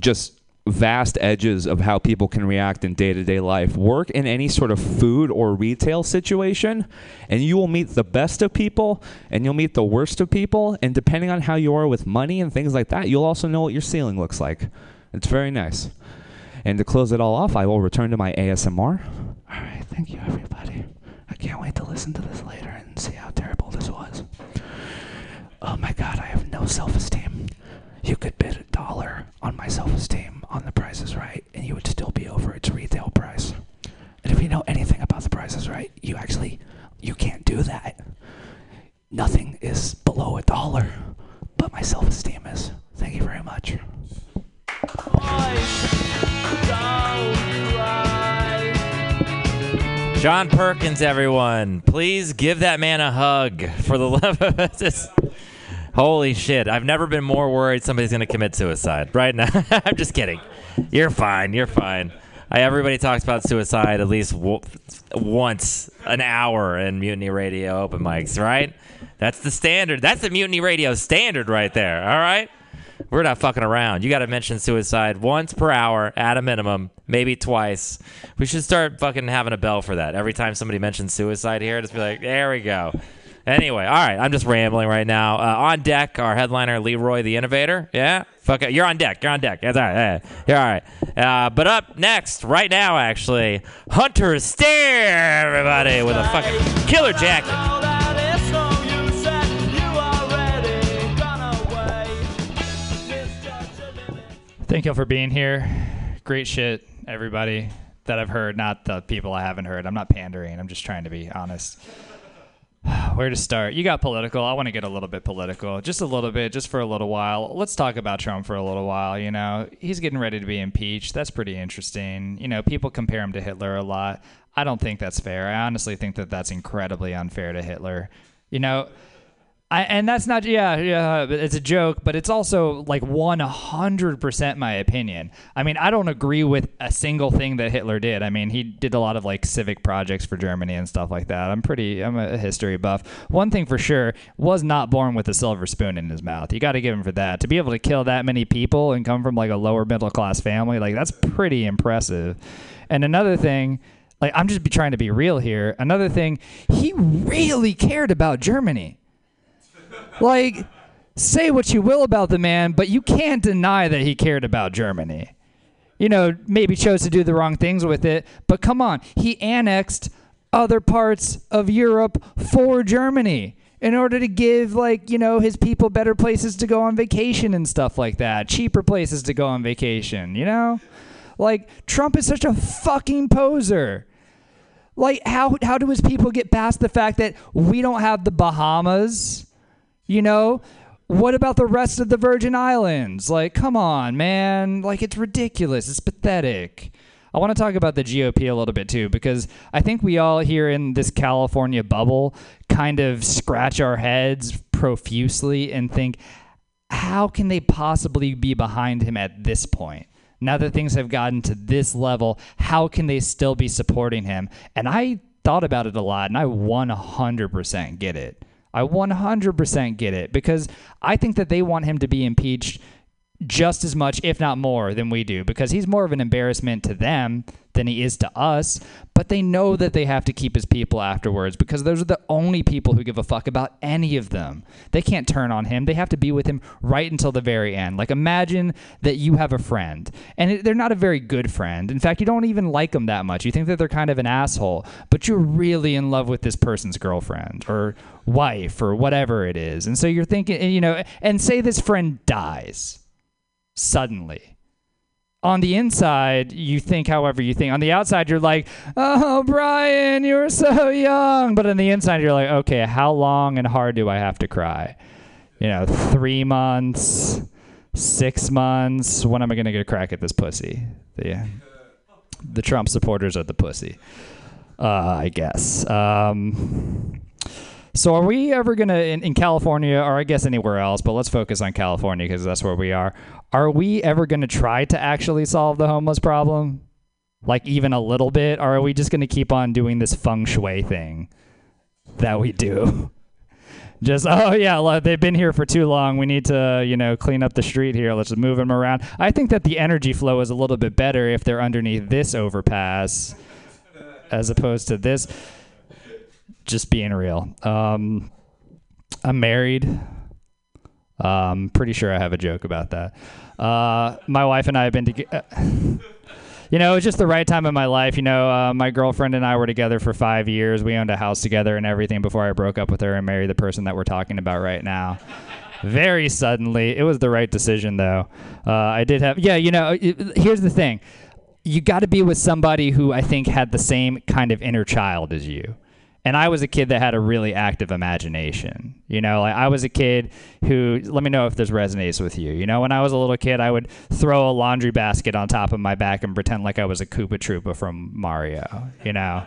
just vast edges of how people can react in day to day life, work in any sort of food or retail situation, and you will meet the best of people and you'll meet the worst of people. And depending on how you are with money and things like that, you'll also know what your ceiling looks like. It's very nice. And to close it all off, I will return to my ASMR. All right, thank you, everybody. I can't wait to listen to this later and see how terrible this was. Oh my god, I have no self esteem. You could bid a dollar on my self esteem on the Price is Right, and you would still be over its retail price. And if you know anything about the Price is Right, you actually you can't do that. Nothing is below a dollar, but my self esteem is. Thank you very much. John Perkins, everyone, please give that man a hug for the love of *laughs* us. Holy shit! I've never been more worried somebody's gonna commit suicide. Right now, *laughs* I'm just kidding. You're fine. You're fine. I, everybody talks about suicide at least w- once an hour in Mutiny Radio open mics, right? That's the standard. That's the Mutiny Radio standard right there. All right. We're not fucking around. You got to mention suicide once per hour at a minimum, maybe twice. We should start fucking having a bell for that. Every time somebody mentions suicide here, just be like, there we go. Anyway, all right. I'm just rambling right now. Uh, on deck, our headliner, Leroy the Innovator. Yeah? Fuck it. You're on deck. You're on deck. That's all right. You're all right. Uh, but up next, right now, actually, Hunter Stare, everybody, with a fucking killer jacket. Thank y'all for being here. Great shit, everybody that I've heard, not the people I haven't heard. I'm not pandering. I'm just trying to be honest. *sighs* Where to start? You got political. I want to get a little bit political, just a little bit, just for a little while. Let's talk about Trump for a little while. You know, he's getting ready to be impeached. That's pretty interesting. You know, people compare him to Hitler a lot. I don't think that's fair. I honestly think that that's incredibly unfair to Hitler. You know, I, and that's not yeah yeah it's a joke but it's also like 100% my opinion. I mean i don't agree with a single thing that hitler did. I mean he did a lot of like civic projects for germany and stuff like that. I'm pretty i'm a history buff. One thing for sure was not born with a silver spoon in his mouth. You got to give him for that. To be able to kill that many people and come from like a lower middle class family like that's pretty impressive. And another thing like i'm just trying to be real here. Another thing he really cared about germany like, say what you will about the man, but you can't deny that he cared about Germany. You know, maybe chose to do the wrong things with it, but come on, he annexed other parts of Europe for Germany in order to give like, you know, his people better places to go on vacation and stuff like that, cheaper places to go on vacation, you know? Like Trump is such a fucking poser. Like how how do his people get past the fact that we don't have the Bahamas? You know, what about the rest of the Virgin Islands? Like, come on, man. Like, it's ridiculous. It's pathetic. I want to talk about the GOP a little bit too, because I think we all here in this California bubble kind of scratch our heads profusely and think, how can they possibly be behind him at this point? Now that things have gotten to this level, how can they still be supporting him? And I thought about it a lot, and I 100% get it. I 100% get it because I think that they want him to be impeached just as much, if not more, than we do because he's more of an embarrassment to them than he is to us. But they know that they have to keep his people afterwards because those are the only people who give a fuck about any of them. They can't turn on him. They have to be with him right until the very end. Like, imagine that you have a friend and they're not a very good friend. In fact, you don't even like them that much. You think that they're kind of an asshole, but you're really in love with this person's girlfriend or wife or whatever it is. And so you're thinking, you know, and say this friend dies suddenly. On the inside, you think however you think. On the outside, you're like, oh, Brian, you were so young. But on the inside, you're like, okay, how long and hard do I have to cry? You know, three months, six months. When am I going to get a crack at this pussy? The, the Trump supporters are the pussy, uh, I guess. Um, so, are we ever gonna in, in California, or I guess anywhere else, but let's focus on California because that's where we are. Are we ever gonna try to actually solve the homeless problem, like even a little bit, or are we just gonna keep on doing this feng shui thing that we do? *laughs* Just oh yeah, they've been here for too long. We need to you know clean up the street here. Let's just move them around. I think that the energy flow is a little bit better if they're underneath this overpass, as opposed to this just being real. Um, I'm married. Um, pretty sure I have a joke about that. Uh, my wife and I have been together. *laughs* You know, it was just the right time in my life. You know, uh, my girlfriend and I were together for five years. We owned a house together and everything before I broke up with her and married the person that we're talking about right now. Very suddenly, it was the right decision, though. Uh, I did have, yeah. You know, it- here's the thing: you got to be with somebody who I think had the same kind of inner child as you. And I was a kid that had a really active imagination. You know, like I was a kid who, let me know if this resonates with you. You know, when I was a little kid, I would throw a laundry basket on top of my back and pretend like I was a Koopa Troopa from Mario, you know?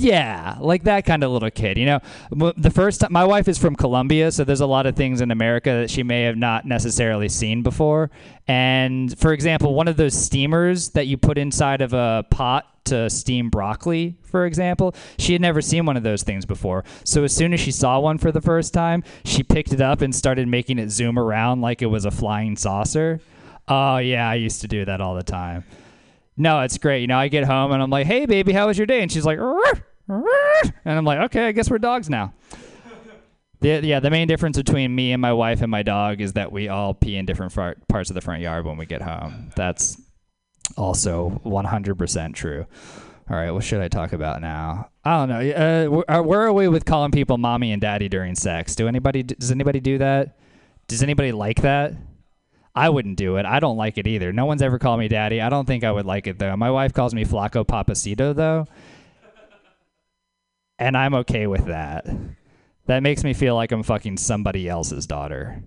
Yeah, like that kind of little kid. You know, the first time my wife is from Colombia, so there's a lot of things in America that she may have not necessarily seen before. And for example, one of those steamers that you put inside of a pot to steam broccoli, for example, she had never seen one of those things before. So as soon as she saw one for the first time, she picked it up and started making it zoom around like it was a flying saucer. Oh yeah, I used to do that all the time. No, it's great. You know, I get home and I'm like, "Hey, baby, how was your day?" And she's like, "Rrr, rrr." And I'm like, "Okay, I guess we're dogs now." The, yeah, the main difference between me and my wife and my dog is that we all pee in different far- parts of the front yard when we get home. That's also 100% true. All right, what should I talk about now? I don't know. Uh, uh, where are we with calling people mommy and daddy during sex? Do anybody does anybody do that? Does anybody like that? I wouldn't do it. I don't like it either. No one's ever called me daddy. I don't think I would like it though. My wife calls me Flaco Papacito though. And I'm okay with that. That makes me feel like I'm fucking somebody else's daughter.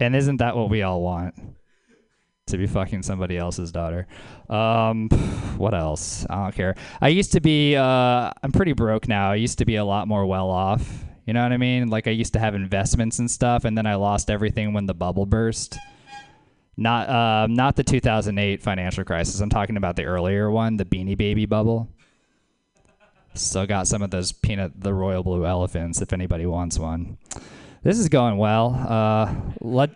And isn't that what we all want? to be fucking somebody else's daughter. Um, *sighs* what else? I don't care. I used to be. Uh, I'm pretty broke now. I used to be a lot more well off. You know what I mean? Like I used to have investments and stuff, and then I lost everything when the bubble burst. Not uh, not the 2008 financial crisis. I'm talking about the earlier one, the Beanie Baby bubble. Still got some of those peanut, the royal blue elephants. If anybody wants one, this is going well. Uh, let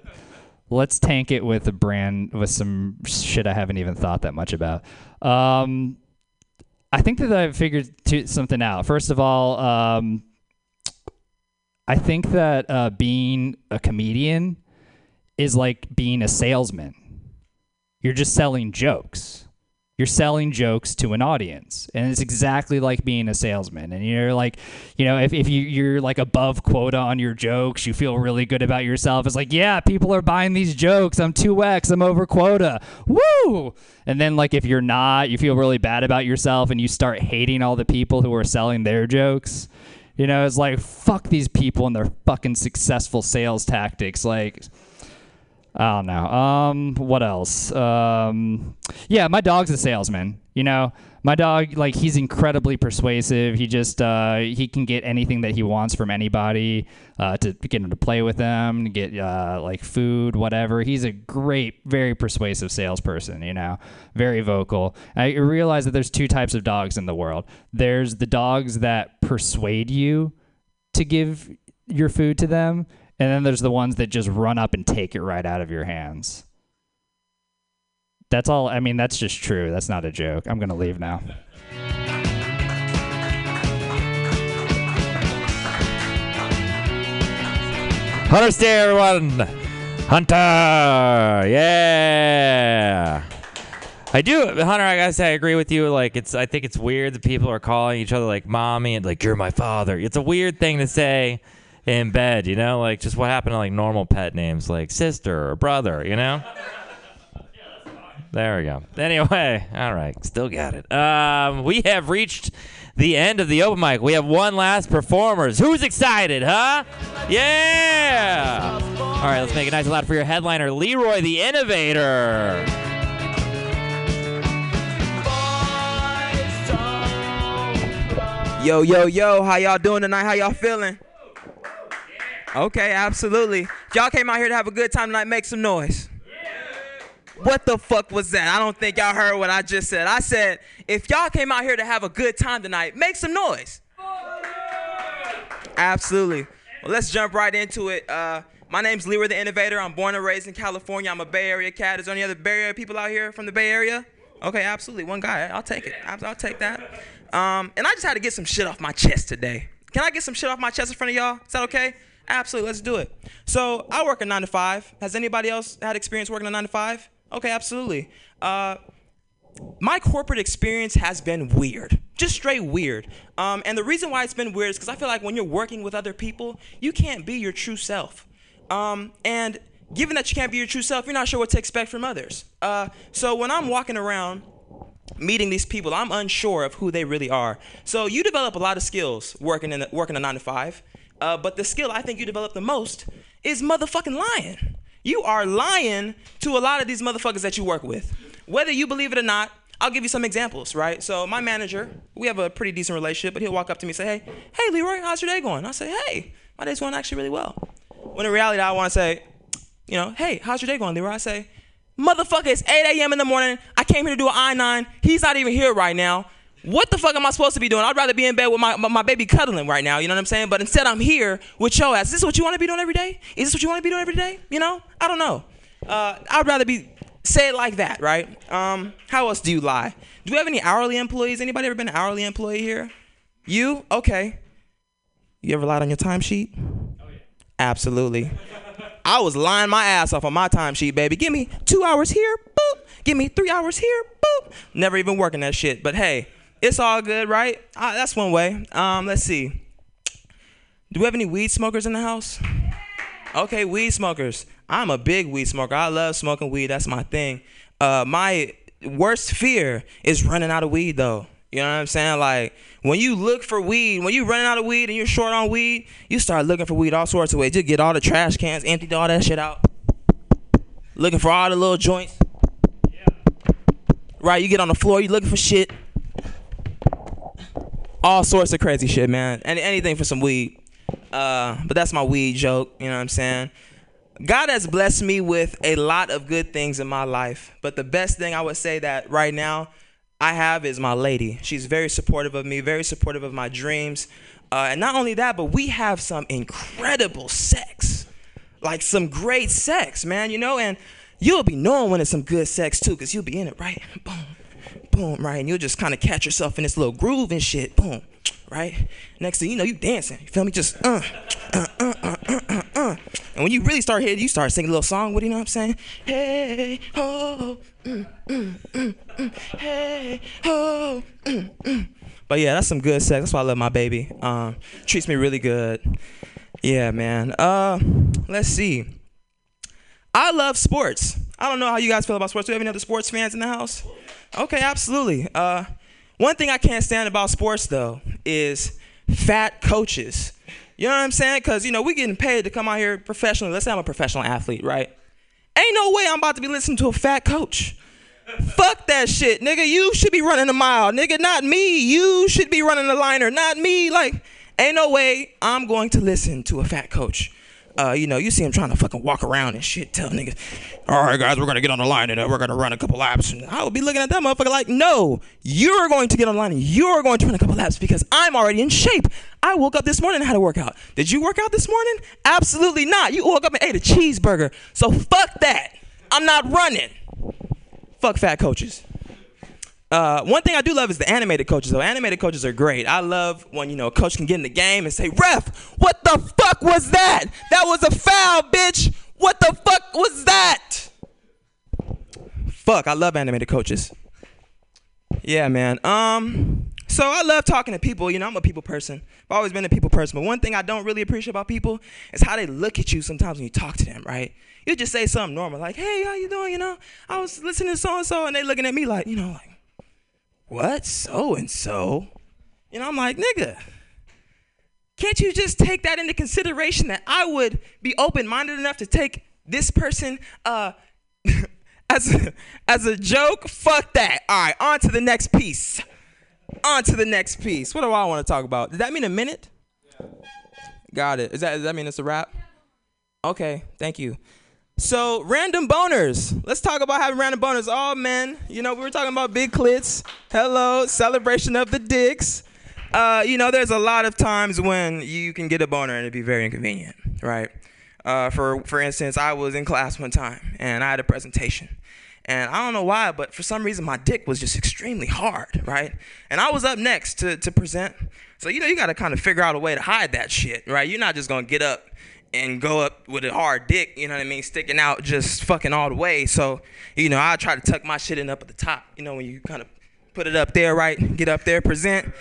let's tank it with a brand with some shit I haven't even thought that much about. Um, I think that I've figured to, something out. First of all, um, I think that uh, being a comedian is like being a salesman. You're just selling jokes. You're selling jokes to an audience. And it's exactly like being a salesman. And you're like, you know, if, if you, you're like above quota on your jokes, you feel really good about yourself. It's like, yeah, people are buying these jokes. I'm 2X, I'm over quota. Woo! And then, like, if you're not, you feel really bad about yourself and you start hating all the people who are selling their jokes. You know, it's like, fuck these people and their fucking successful sales tactics. Like, I don't know. Um, what else? Um, yeah, my dog's a salesman. You know, my dog, like, he's incredibly persuasive. He just, uh, he can get anything that he wants from anybody, uh, to get him to play with them, to get, uh, like food, whatever. He's a great, very persuasive salesperson, you know, very vocal. I realize that there's two types of dogs in the world. There's the dogs that persuade you to give your food to them, and then there's the ones that just run up and take it right out of your hands. That's all. I mean, that's just true. That's not a joke. I'm going to leave now. Hunter Stay, everyone. Hunter. Yeah. I do, Hunter. I gotta say, I agree with you. Like, it's. I think it's weird that people are calling each other like mommy and like you're my father. It's a weird thing to say in bed. You know, like just what happened to like normal pet names like sister or brother. You know. There we go. Anyway, all right, still got it. Um, we have reached the end of the open mic. We have one last performers. Who's excited, huh? Yeah! All right, let's make it nice and loud for your headliner, Leroy the Innovator. Yo, yo, yo, how y'all doing tonight? How y'all feeling? Okay, absolutely. Y'all came out here to have a good time tonight, make some noise. What the fuck was that? I don't think y'all heard what I just said. I said, if y'all came out here to have a good time tonight, make some noise. Absolutely. Well, let's jump right into it. Uh, my name's Leroy the Innovator. I'm born and raised in California. I'm a Bay Area cat. Is there any other Bay Area people out here from the Bay Area? Okay, absolutely. One guy. I'll take it. I'll, I'll take that. Um, and I just had to get some shit off my chest today. Can I get some shit off my chest in front of y'all? Is that okay? Absolutely. Let's do it. So I work a nine to five. Has anybody else had experience working a nine to five? Okay, absolutely. Uh, my corporate experience has been weird, just straight weird. Um, and the reason why it's been weird is because I feel like when you're working with other people, you can't be your true self. Um, and given that you can't be your true self, you're not sure what to expect from others. Uh, so when I'm walking around meeting these people, I'm unsure of who they really are. So you develop a lot of skills working in working a nine to five. Uh, but the skill I think you develop the most is motherfucking lying. You are lying to a lot of these motherfuckers that you work with. Whether you believe it or not, I'll give you some examples, right? So my manager, we have a pretty decent relationship, but he'll walk up to me and say, hey, hey Leroy, how's your day going? I'll say, hey, my day's going actually really well. When in reality, I want to say, you know, hey, how's your day going, Leroy? I say, motherfucker, it's 8 a.m. in the morning. I came here to do an I-9. He's not even here right now. What the fuck am I supposed to be doing? I'd rather be in bed with my, my, my baby cuddling right now, you know what I'm saying? But instead, I'm here with your ass. Is this what you want to be doing every day? Is this what you want to be doing every day? You know? I don't know. Uh, I'd rather be say it like that, right? Um, how else do you lie? Do we have any hourly employees? Anybody ever been an hourly employee here? You? Okay. You ever lied on your timesheet? Oh, yeah. Absolutely. I was lying my ass off on my timesheet, baby. Give me two hours here, boop. Give me three hours here, boop. Never even working that shit. But hey, it's all good, right? Uh, that's one way. Um, let's see. Do we have any weed smokers in the house? Okay, weed smokers. I'm a big weed smoker. I love smoking weed. That's my thing. Uh, my worst fear is running out of weed, though. You know what I'm saying? Like when you look for weed, when you running out of weed and you're short on weed, you start looking for weed all sorts of ways. Just get all the trash cans, empty all that shit out. Looking for all the little joints. right? You get on the floor, you looking for shit. All sorts of crazy shit, man. And anything for some weed. Uh, but that's my weed joke, you know what I'm saying? God has blessed me with a lot of good things in my life, but the best thing I would say that right now I have is my lady. She's very supportive of me, very supportive of my dreams. Uh, and not only that, but we have some incredible sex. Like some great sex, man, you know? And you'll be knowing when it's some good sex too, because you'll be in it, right? *laughs* Boom, boom, right? And you'll just kind of catch yourself in this little groove and shit. Boom, right? Next thing you know, you dancing. You feel me? Just uh, uh, uh, uh, uh, uh, uh. And when you really start hitting, you start singing a little song. What do you know what I'm saying? Hey, oh, mm, mm, mm, mm, hey, oh, mm, mm. But yeah, that's some good sex. That's why I love my baby. Um, treats me really good. Yeah, man. Uh, let's see. I love sports. I don't know how you guys feel about sports. Do we have any other sports fans in the house? Okay, absolutely. Uh, one thing I can't stand about sports though is fat coaches. You know what I'm saying? Because you know we getting paid to come out here professionally. Let's say I'm a professional athlete, right? Ain't no way I'm about to be listening to a fat coach. Fuck that shit, nigga. You should be running a mile, nigga. Not me. You should be running a liner, not me. Like, ain't no way I'm going to listen to a fat coach. Uh, you know, you see him trying to fucking walk around and shit, tell niggas, all right, guys, we're gonna get on the line and uh, we're gonna run a couple laps. And I would be looking at that motherfucker like, no, you're going to get on the line and you're going to run a couple laps because I'm already in shape. I woke up this morning and had a workout. Did you work out this morning? Absolutely not. You woke up and ate a cheeseburger. So fuck that. I'm not running. Fuck fat coaches. Uh, one thing I do love is the animated coaches. Though animated coaches are great. I love when you know a coach can get in the game and say, "Ref, what the fuck was that? That was a foul, bitch. What the fuck was that?" Fuck, I love animated coaches. Yeah, man. Um, so I love talking to people. You know, I'm a people person. I've always been a people person. But one thing I don't really appreciate about people is how they look at you sometimes when you talk to them. Right? You just say something normal like, "Hey, how you doing?" You know, I was listening to so and so, and they looking at me like, you know, like what? So and so? You know, I'm like, nigga, can't you just take that into consideration that I would be open minded enough to take this person uh, *laughs* as, a, as a joke? Fuck that. All right, on to the next piece. On to the next piece. What do I want to talk about? Did that mean a minute? Got it. Is that, does that mean it's a wrap? Okay, thank you. So, random boners. Let's talk about having random boners. Oh, man, you know, we were talking about big clits. Hello, celebration of the dicks. Uh, you know, there's a lot of times when you can get a boner and it'd be very inconvenient, right? Uh, for for instance, I was in class one time and I had a presentation. And I don't know why, but for some reason my dick was just extremely hard, right? And I was up next to, to present. So, you know, you got to kind of figure out a way to hide that shit, right? You're not just to get up and go up with a hard dick, you know what I mean, sticking out just fucking all the way. So, you know, I try to tuck my shit in up at the top, you know, when you kind of put it up there, right? Get up there, present.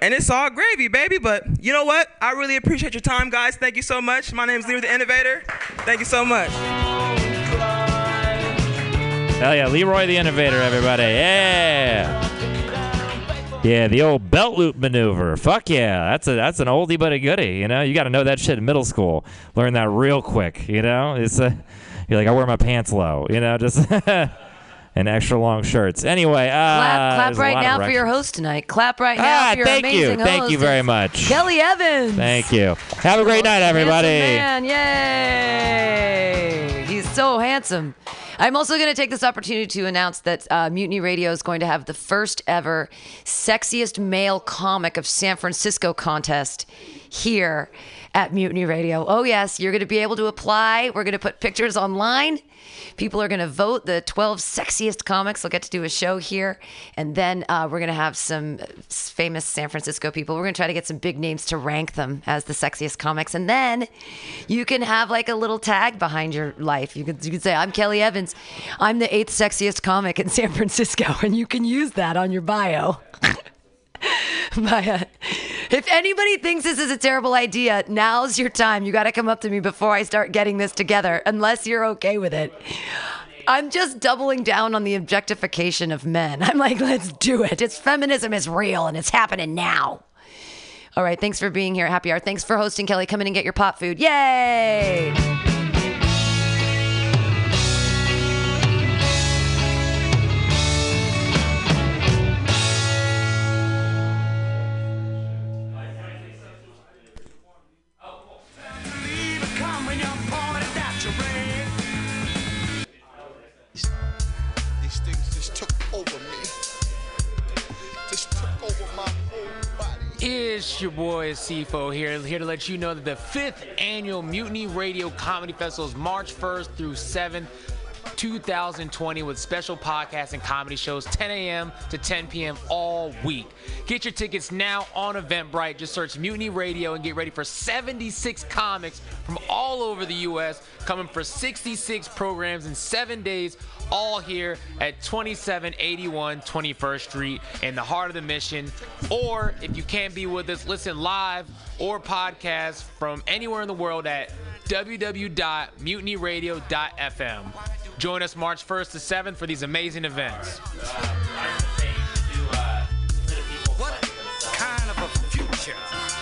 And it's all gravy, baby. But you know what? I really appreciate your time, guys. Thank you so much. My name is Lear the Innovator. Thank you so much. Hell yeah, Leroy the Innovator, everybody. Yeah. Yeah, the old belt loop maneuver. Fuck yeah, that's a that's an oldie but a goodie. You know, you got to know that shit in middle school. Learn that real quick. You know, it's a you're like I wear my pants low. You know, just *laughs* and extra long shirts. Anyway, uh, Clap, clap right now for your host tonight. Clap right now Ah, for your thank you. amazing host. Thank you very much. Kelly Evans. Thank you. Have a great night, everybody. Man, yay! He's so handsome. I'm also going to take this opportunity to announce that uh, Mutiny Radio is going to have the first ever sexiest male comic of San Francisco contest here at Mutiny Radio. Oh, yes, you're going to be able to apply. We're going to put pictures online. People are going to vote the 12 sexiest comics. They'll get to do a show here. And then uh, we're going to have some famous San Francisco people. We're going to try to get some big names to rank them as the sexiest comics. And then you can have like a little tag behind your life. You can, you can say, I'm Kelly Evans. I'm the eighth sexiest comic in San Francisco. *laughs* And you can use that on your bio. *laughs* *laughs* But, uh, if anybody thinks this is a terrible idea, now's your time. You got to come up to me before I start getting this together, unless you're okay with it. I'm just doubling down on the objectification of men. I'm like, let's do it. It's feminism is real and it's happening now. All right, thanks for being here Happy Hour. Thanks for hosting, Kelly. Come in and get your pot food. Yay! It's your boy CFO here, here to let you know that the fifth annual Mutiny Radio Comedy Festival is March 1st through 7th. 2020 with special podcasts and comedy shows 10 a.m. to 10 p.m. all week. Get your tickets now on Eventbrite. Just search Mutiny Radio and get ready for 76 comics from all over the U.S. coming for 66 programs in seven days, all here at 2781 21st Street in the heart of the mission. Or if you can't be with us, listen live or podcast from anywhere in the world at www.mutinyradio.fm. Join us March 1st to 7th for these amazing events. What kind of a future?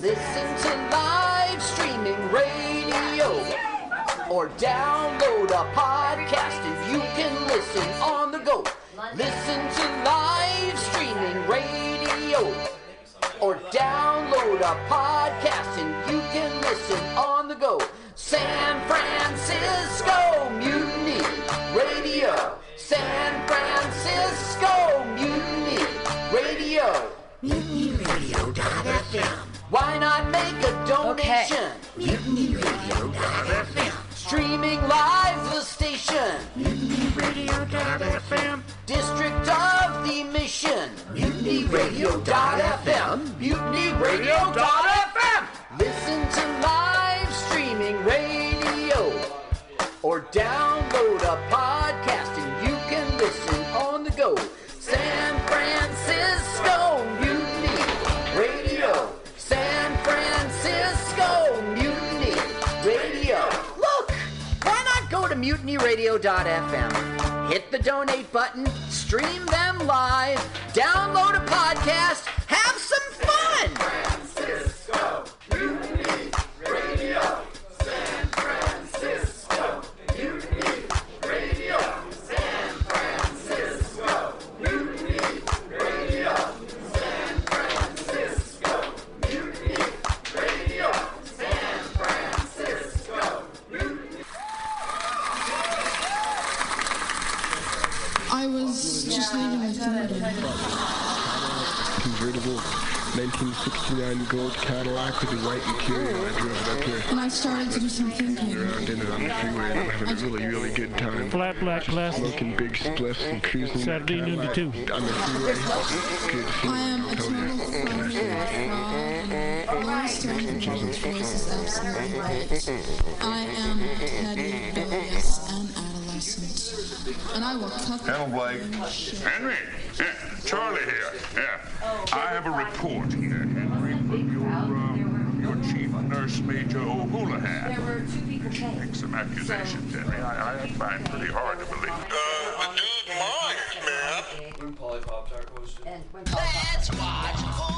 Listen to live streaming radio or download a podcast if you can listen on the go. Listen to live streaming radio or download a podcast and you can listen on the go. San Francisco Mutiny Radio. San Francisco Mutiny Radio. MutinyRadio.fm. Why not make a donation? MutinyRadio.fm. Streaming live the station. MutinyRadio.fm. District of the Mission. MutinyRadio.fm. MutinyRadio.fm. Listen to live streaming radio or download a podcast and you can listen on the go. San Francisco Mutiny Radio. San Francisco Mutiny Radio. Look, why not go to mutinyradio.fm? Hit the donate button, stream them live, download a podcast, have some fun. Francisco Mutiny Radio. 1969 gold Cadillac with the white interior. I drove it up here. And I started to do some thinking. Around in it on the freeway, and I'm having a really, really good time. Flat black classic. Smoking big spliffs and cruising. Saturday noon to two. On the freeway. Good I am a total phony fraud. Laura Stern's voice is absolutely right. I am petty, bilious, and adolescent. And I will cut Hello, Blake. Henry. Yeah, Charlie here. Yeah. I have a report here, Henry, from your, um, your chief nurse, Major O'Houlihan. There were two people killed. Make some accusations, Henry. I, I find pretty hard to believe. Uh, the dude's mine, man. When Polly popped our question. Let's watch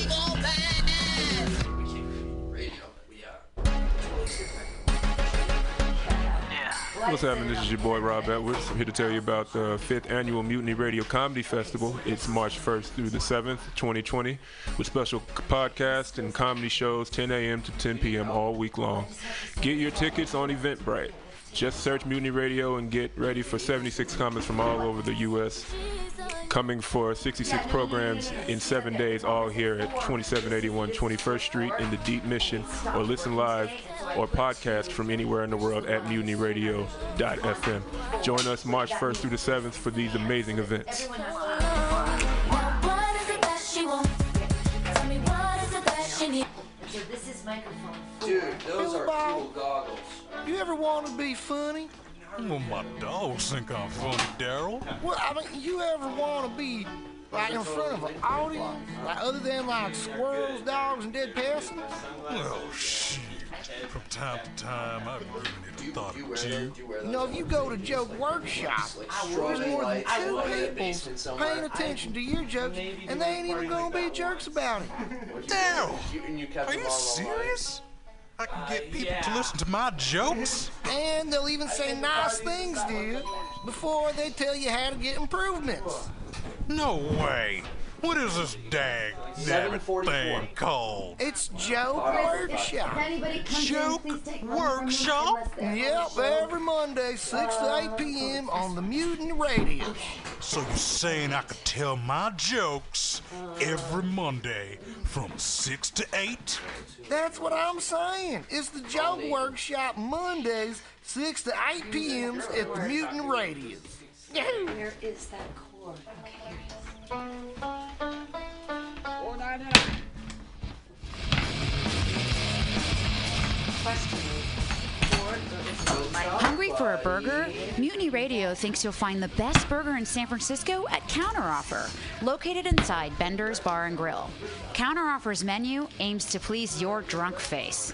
What's happening? This is your boy Rob Edwards. I'm here to tell you about the fifth annual Mutiny Radio Comedy Festival. It's March 1st through the 7th, 2020, with special podcasts and comedy shows 10 a.m. to 10 p.m. all week long. Get your tickets on Eventbrite. Just search Mutiny Radio and get ready for 76 comments from all over the U.S. Coming for 66 programs in seven days, all here at 2781 21st Street in the Deep Mission, or listen live or podcast from anywhere in the world at mutinyradio.fm. Join us March 1st through the 7th for these amazing events. So this is microphone. Dude, those are cool goggles. You ever want to be funny? Well, my dogs think I'm funny, Daryl. Well, I mean, you ever want to be like in front of an audience, like other than like squirrels, dogs, and dead peasants? Well, shit. From time to time, I've really thought of you. You know, if you go to Joke Workshop, there's more than two people paying attention to your jokes, and they ain't even gonna be jerks about it. Daryl, are you serious? I can get uh, people to listen to my jokes? And they'll even say nice things to you before they tell you how to get improvements. No way. What is this dag nabbit thing called? It's Joke Workshop. Joke Workshop? Yep, every Monday, 6 to 8 p.m. on the Mutant Radio. So you're saying I could tell my jokes every Monday from 6 to 8? That's what I'm saying. It's the Joke Workshop Mondays, 6 to 8 p.m. at the Mutant Radio. Where is that cord? Okay, here it is. Hungry for a burger? Mutiny Radio thinks you'll find the best burger in San Francisco at Counteroffer, located inside Bender's Bar and Grill. Counteroffer's menu aims to please your drunk face.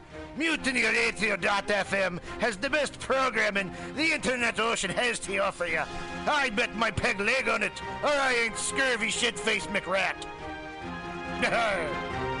MutinyRadio.fm has the best programming the internet ocean has to offer you. I bet my peg leg on it, or I ain't scurvy shit-faced McRat. *laughs*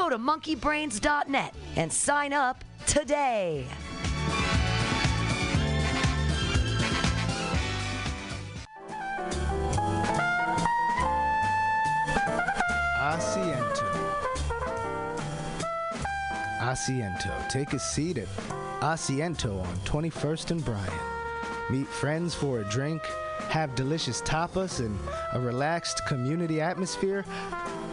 Go to monkeybrains.net and sign up today. Asiento. Asiento. Take a seat at Asiento on 21st and Bryant. Meet friends for a drink, have delicious tapas, and a relaxed community atmosphere.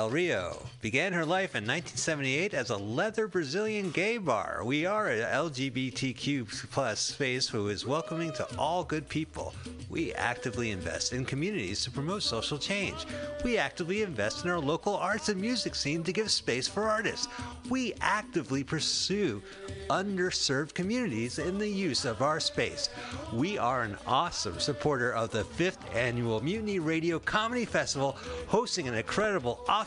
El Rio began her life in 1978 as a leather Brazilian gay bar. We are an LGBTQ plus space who is welcoming to all good people. We actively invest in communities to promote social change. We actively invest in our local arts and music scene to give space for artists. We actively pursue underserved communities in the use of our space. We are an awesome supporter of the fifth annual Mutiny Radio Comedy Festival, hosting an incredible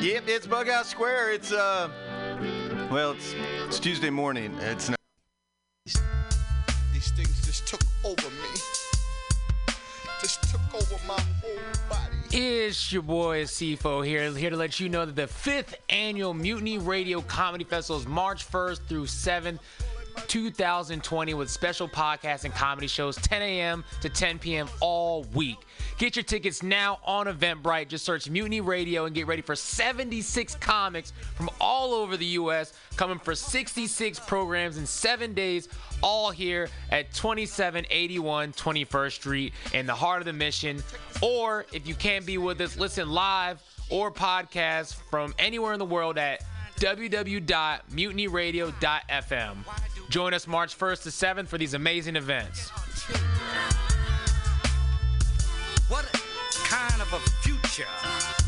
Yep, it's Bughouse Square. It's uh, well, it's it's Tuesday morning. It's not. These things just took over me. Just took over my whole body. It's your boy CFO here, here to let you know that the fifth annual Mutiny Radio Comedy Festival is March 1st through 7th. 2020 with special podcasts and comedy shows 10 a.m. to 10 p.m. all week. Get your tickets now on Eventbrite. Just search Mutiny Radio and get ready for 76 comics from all over the U.S. coming for 66 programs in seven days, all here at 2781 21st Street in the heart of the mission. Or if you can't be with us, listen live or podcast from anywhere in the world at www.mutinyradio.fm. Join us March 1st to 7th for these amazing events. What kind of a future?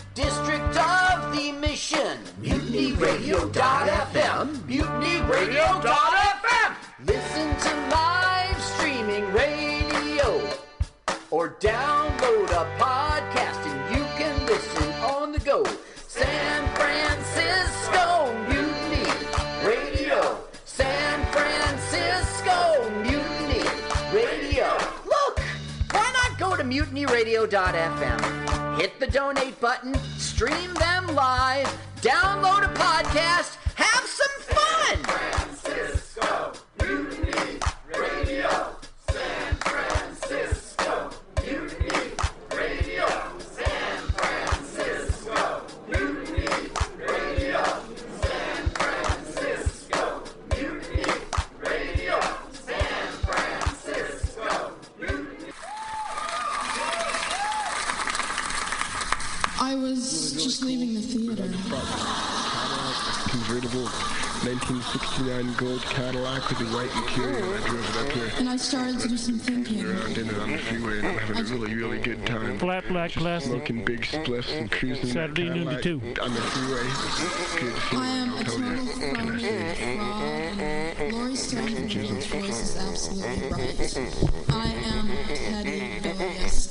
District of the Mission. MutinyRadio.fm. MutinyRadio.fm. Listen to live streaming radio or download a podcast and you can listen on the go. San Francisco Mutiny Radio. San Francisco Mutiny Radio. Look, why not go to mutinyradio.fm? Hit the donate button, stream them live, download a podcast, have some fun. Francisco Mutiny Radio. Just leaving the theater. Convertible 1969 gold Cadillac with the white interior. I drove it up here. And I started to do some thinking. Around in it on the freeway and I'm having a really, really good time. Flat black glass. Smoking big spliffs and cruising Saturday noon to two. on the freeway. Good feeling, I am a total you. fraud Can I say? Stone's voice is absolutely right. I am petty, rebellious, and adolescent.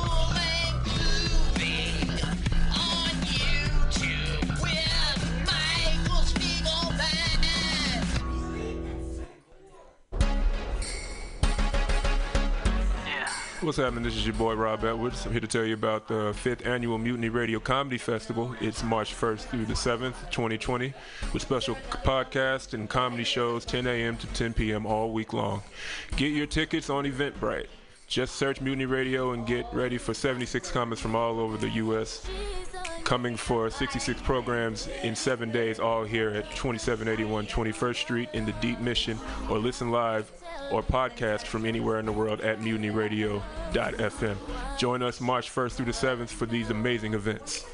What's happening? This is your boy Rob Edwards. I'm here to tell you about the fifth annual Mutiny Radio Comedy Festival. It's March 1st through the 7th, 2020, with special podcasts and comedy shows 10 a.m. to 10 p.m. all week long. Get your tickets on Eventbrite. Just search Mutiny Radio and get ready for 76 comments from all over the U.S. Coming for 66 programs in seven days, all here at 2781 21st Street in the Deep Mission, or listen live or podcast from anywhere in the world at mutinyradio.fm. Join us March 1st through the 7th for these amazing events.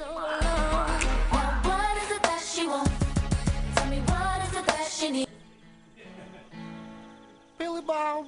Billy Bob,